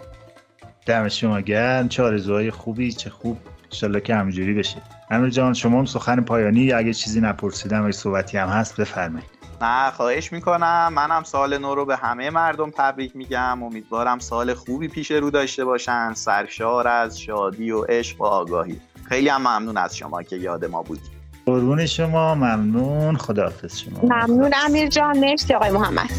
[SPEAKER 1] دم شما گرم. چه آرزوهای خوبی چه خوب. انشالله که همجوری بشه. امیر جان شما هم سخن پایانی اگه چیزی نپرسیدم اگه صحبتی هم هست بفرمایید.
[SPEAKER 6] نه خواهش می‌کنم. منم سال نو رو به همه مردم تبریک میگم. امیدوارم سال خوبی پیش رو داشته باشن. سرشار از شادی و عشق و آگاهی. خیلی هم ممنون از شما که یاد ما بودید
[SPEAKER 1] قربون شما. ممنون. خداحافظ شما.
[SPEAKER 3] ممنون امیر جان. مرسی آقای محمد.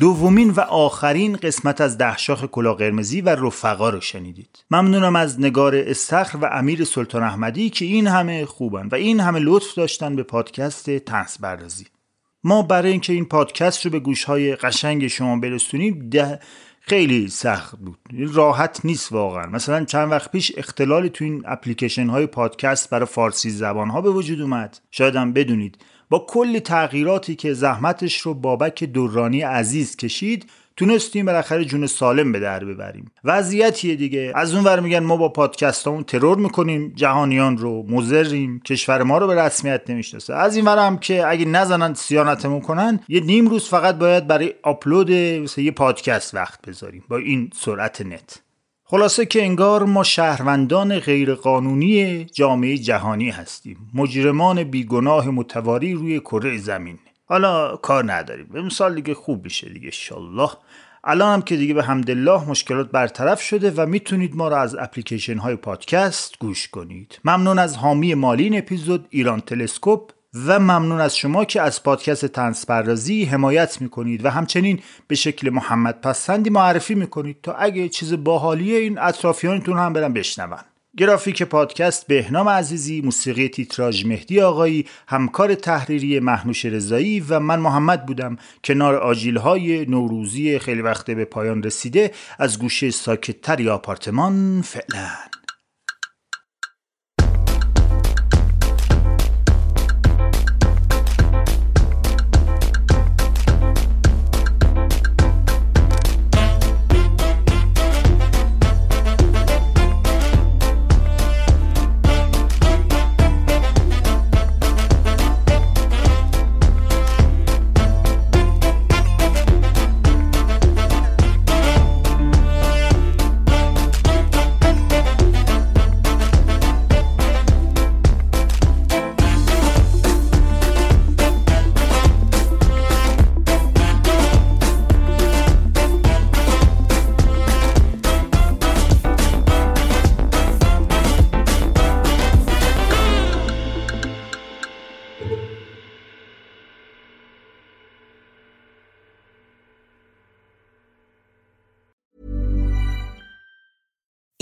[SPEAKER 1] دومین و آخرین قسمت از دهشاخ کلا قرمزی و رفقا رو شنیدید. ممنونم از نگار استخر و امیر سلطان احمدی که این همه خوبن و این همه لطف داشتن به پادکست تنس بردازی ما برای اینکه این پادکست رو به گوشهای قشنگ شما برسونیم ده خیلی سخت بود. راحت نیست واقعا. مثلا چند وقت پیش اختلالی تو این اپلیکیشن های پادکست برای فارسی زبان ها به وجود اومد. شاید هم بدونید. با کلی تغییراتی که زحمتش رو بابک دورانی عزیز کشید تونستیم بالاخره جون سالم به در ببریم. وضعیتیه دیگه. از اون ور میگن ما با پادکستامون ترور می‌کنیم جهانیان رو مزریم کشور ما رو به رسمیت نمی‌شناسه. از این ور هم که اگه نزنن سیانتمون کنن یه نیم روز فقط باید برای آپلود یه پادکست وقت بذاریم با این سرعت نت. خلاصه که انگار ما شهروندان غیرقانونی جامعه جهانی هستیم. مجرمان بیگناه متواری روی کره زمین. حالا کار نداریم. به مثال دیگه خوب میشه دیگه شالله الان هم که دیگه به حمدالله مشکلات برطرف شده و می‌تونید ما را از اپلیکیشن های پادکست گوش کنید. ممنون از حامی مالی این اپیزود ایران تلسکوپ. و ممنون از شما که از پادکست تنس پردازی حمایت می‌کنید و همچنین به شکل محمد پسندی معرفی می‌کنید تا اگه چیز باحالیه این اطرافیانتون هم برن بشنون. گرافیک پادکست بهنام عزیزی موسیقی تیتراژ مهدی آقایی همکار تحریری محنوش رضایی و من محمد بودم. کنار آجیل های نوروزی خیلی وقته به پایان رسیده از گوشه ساکتتری آپارتمان فعلا.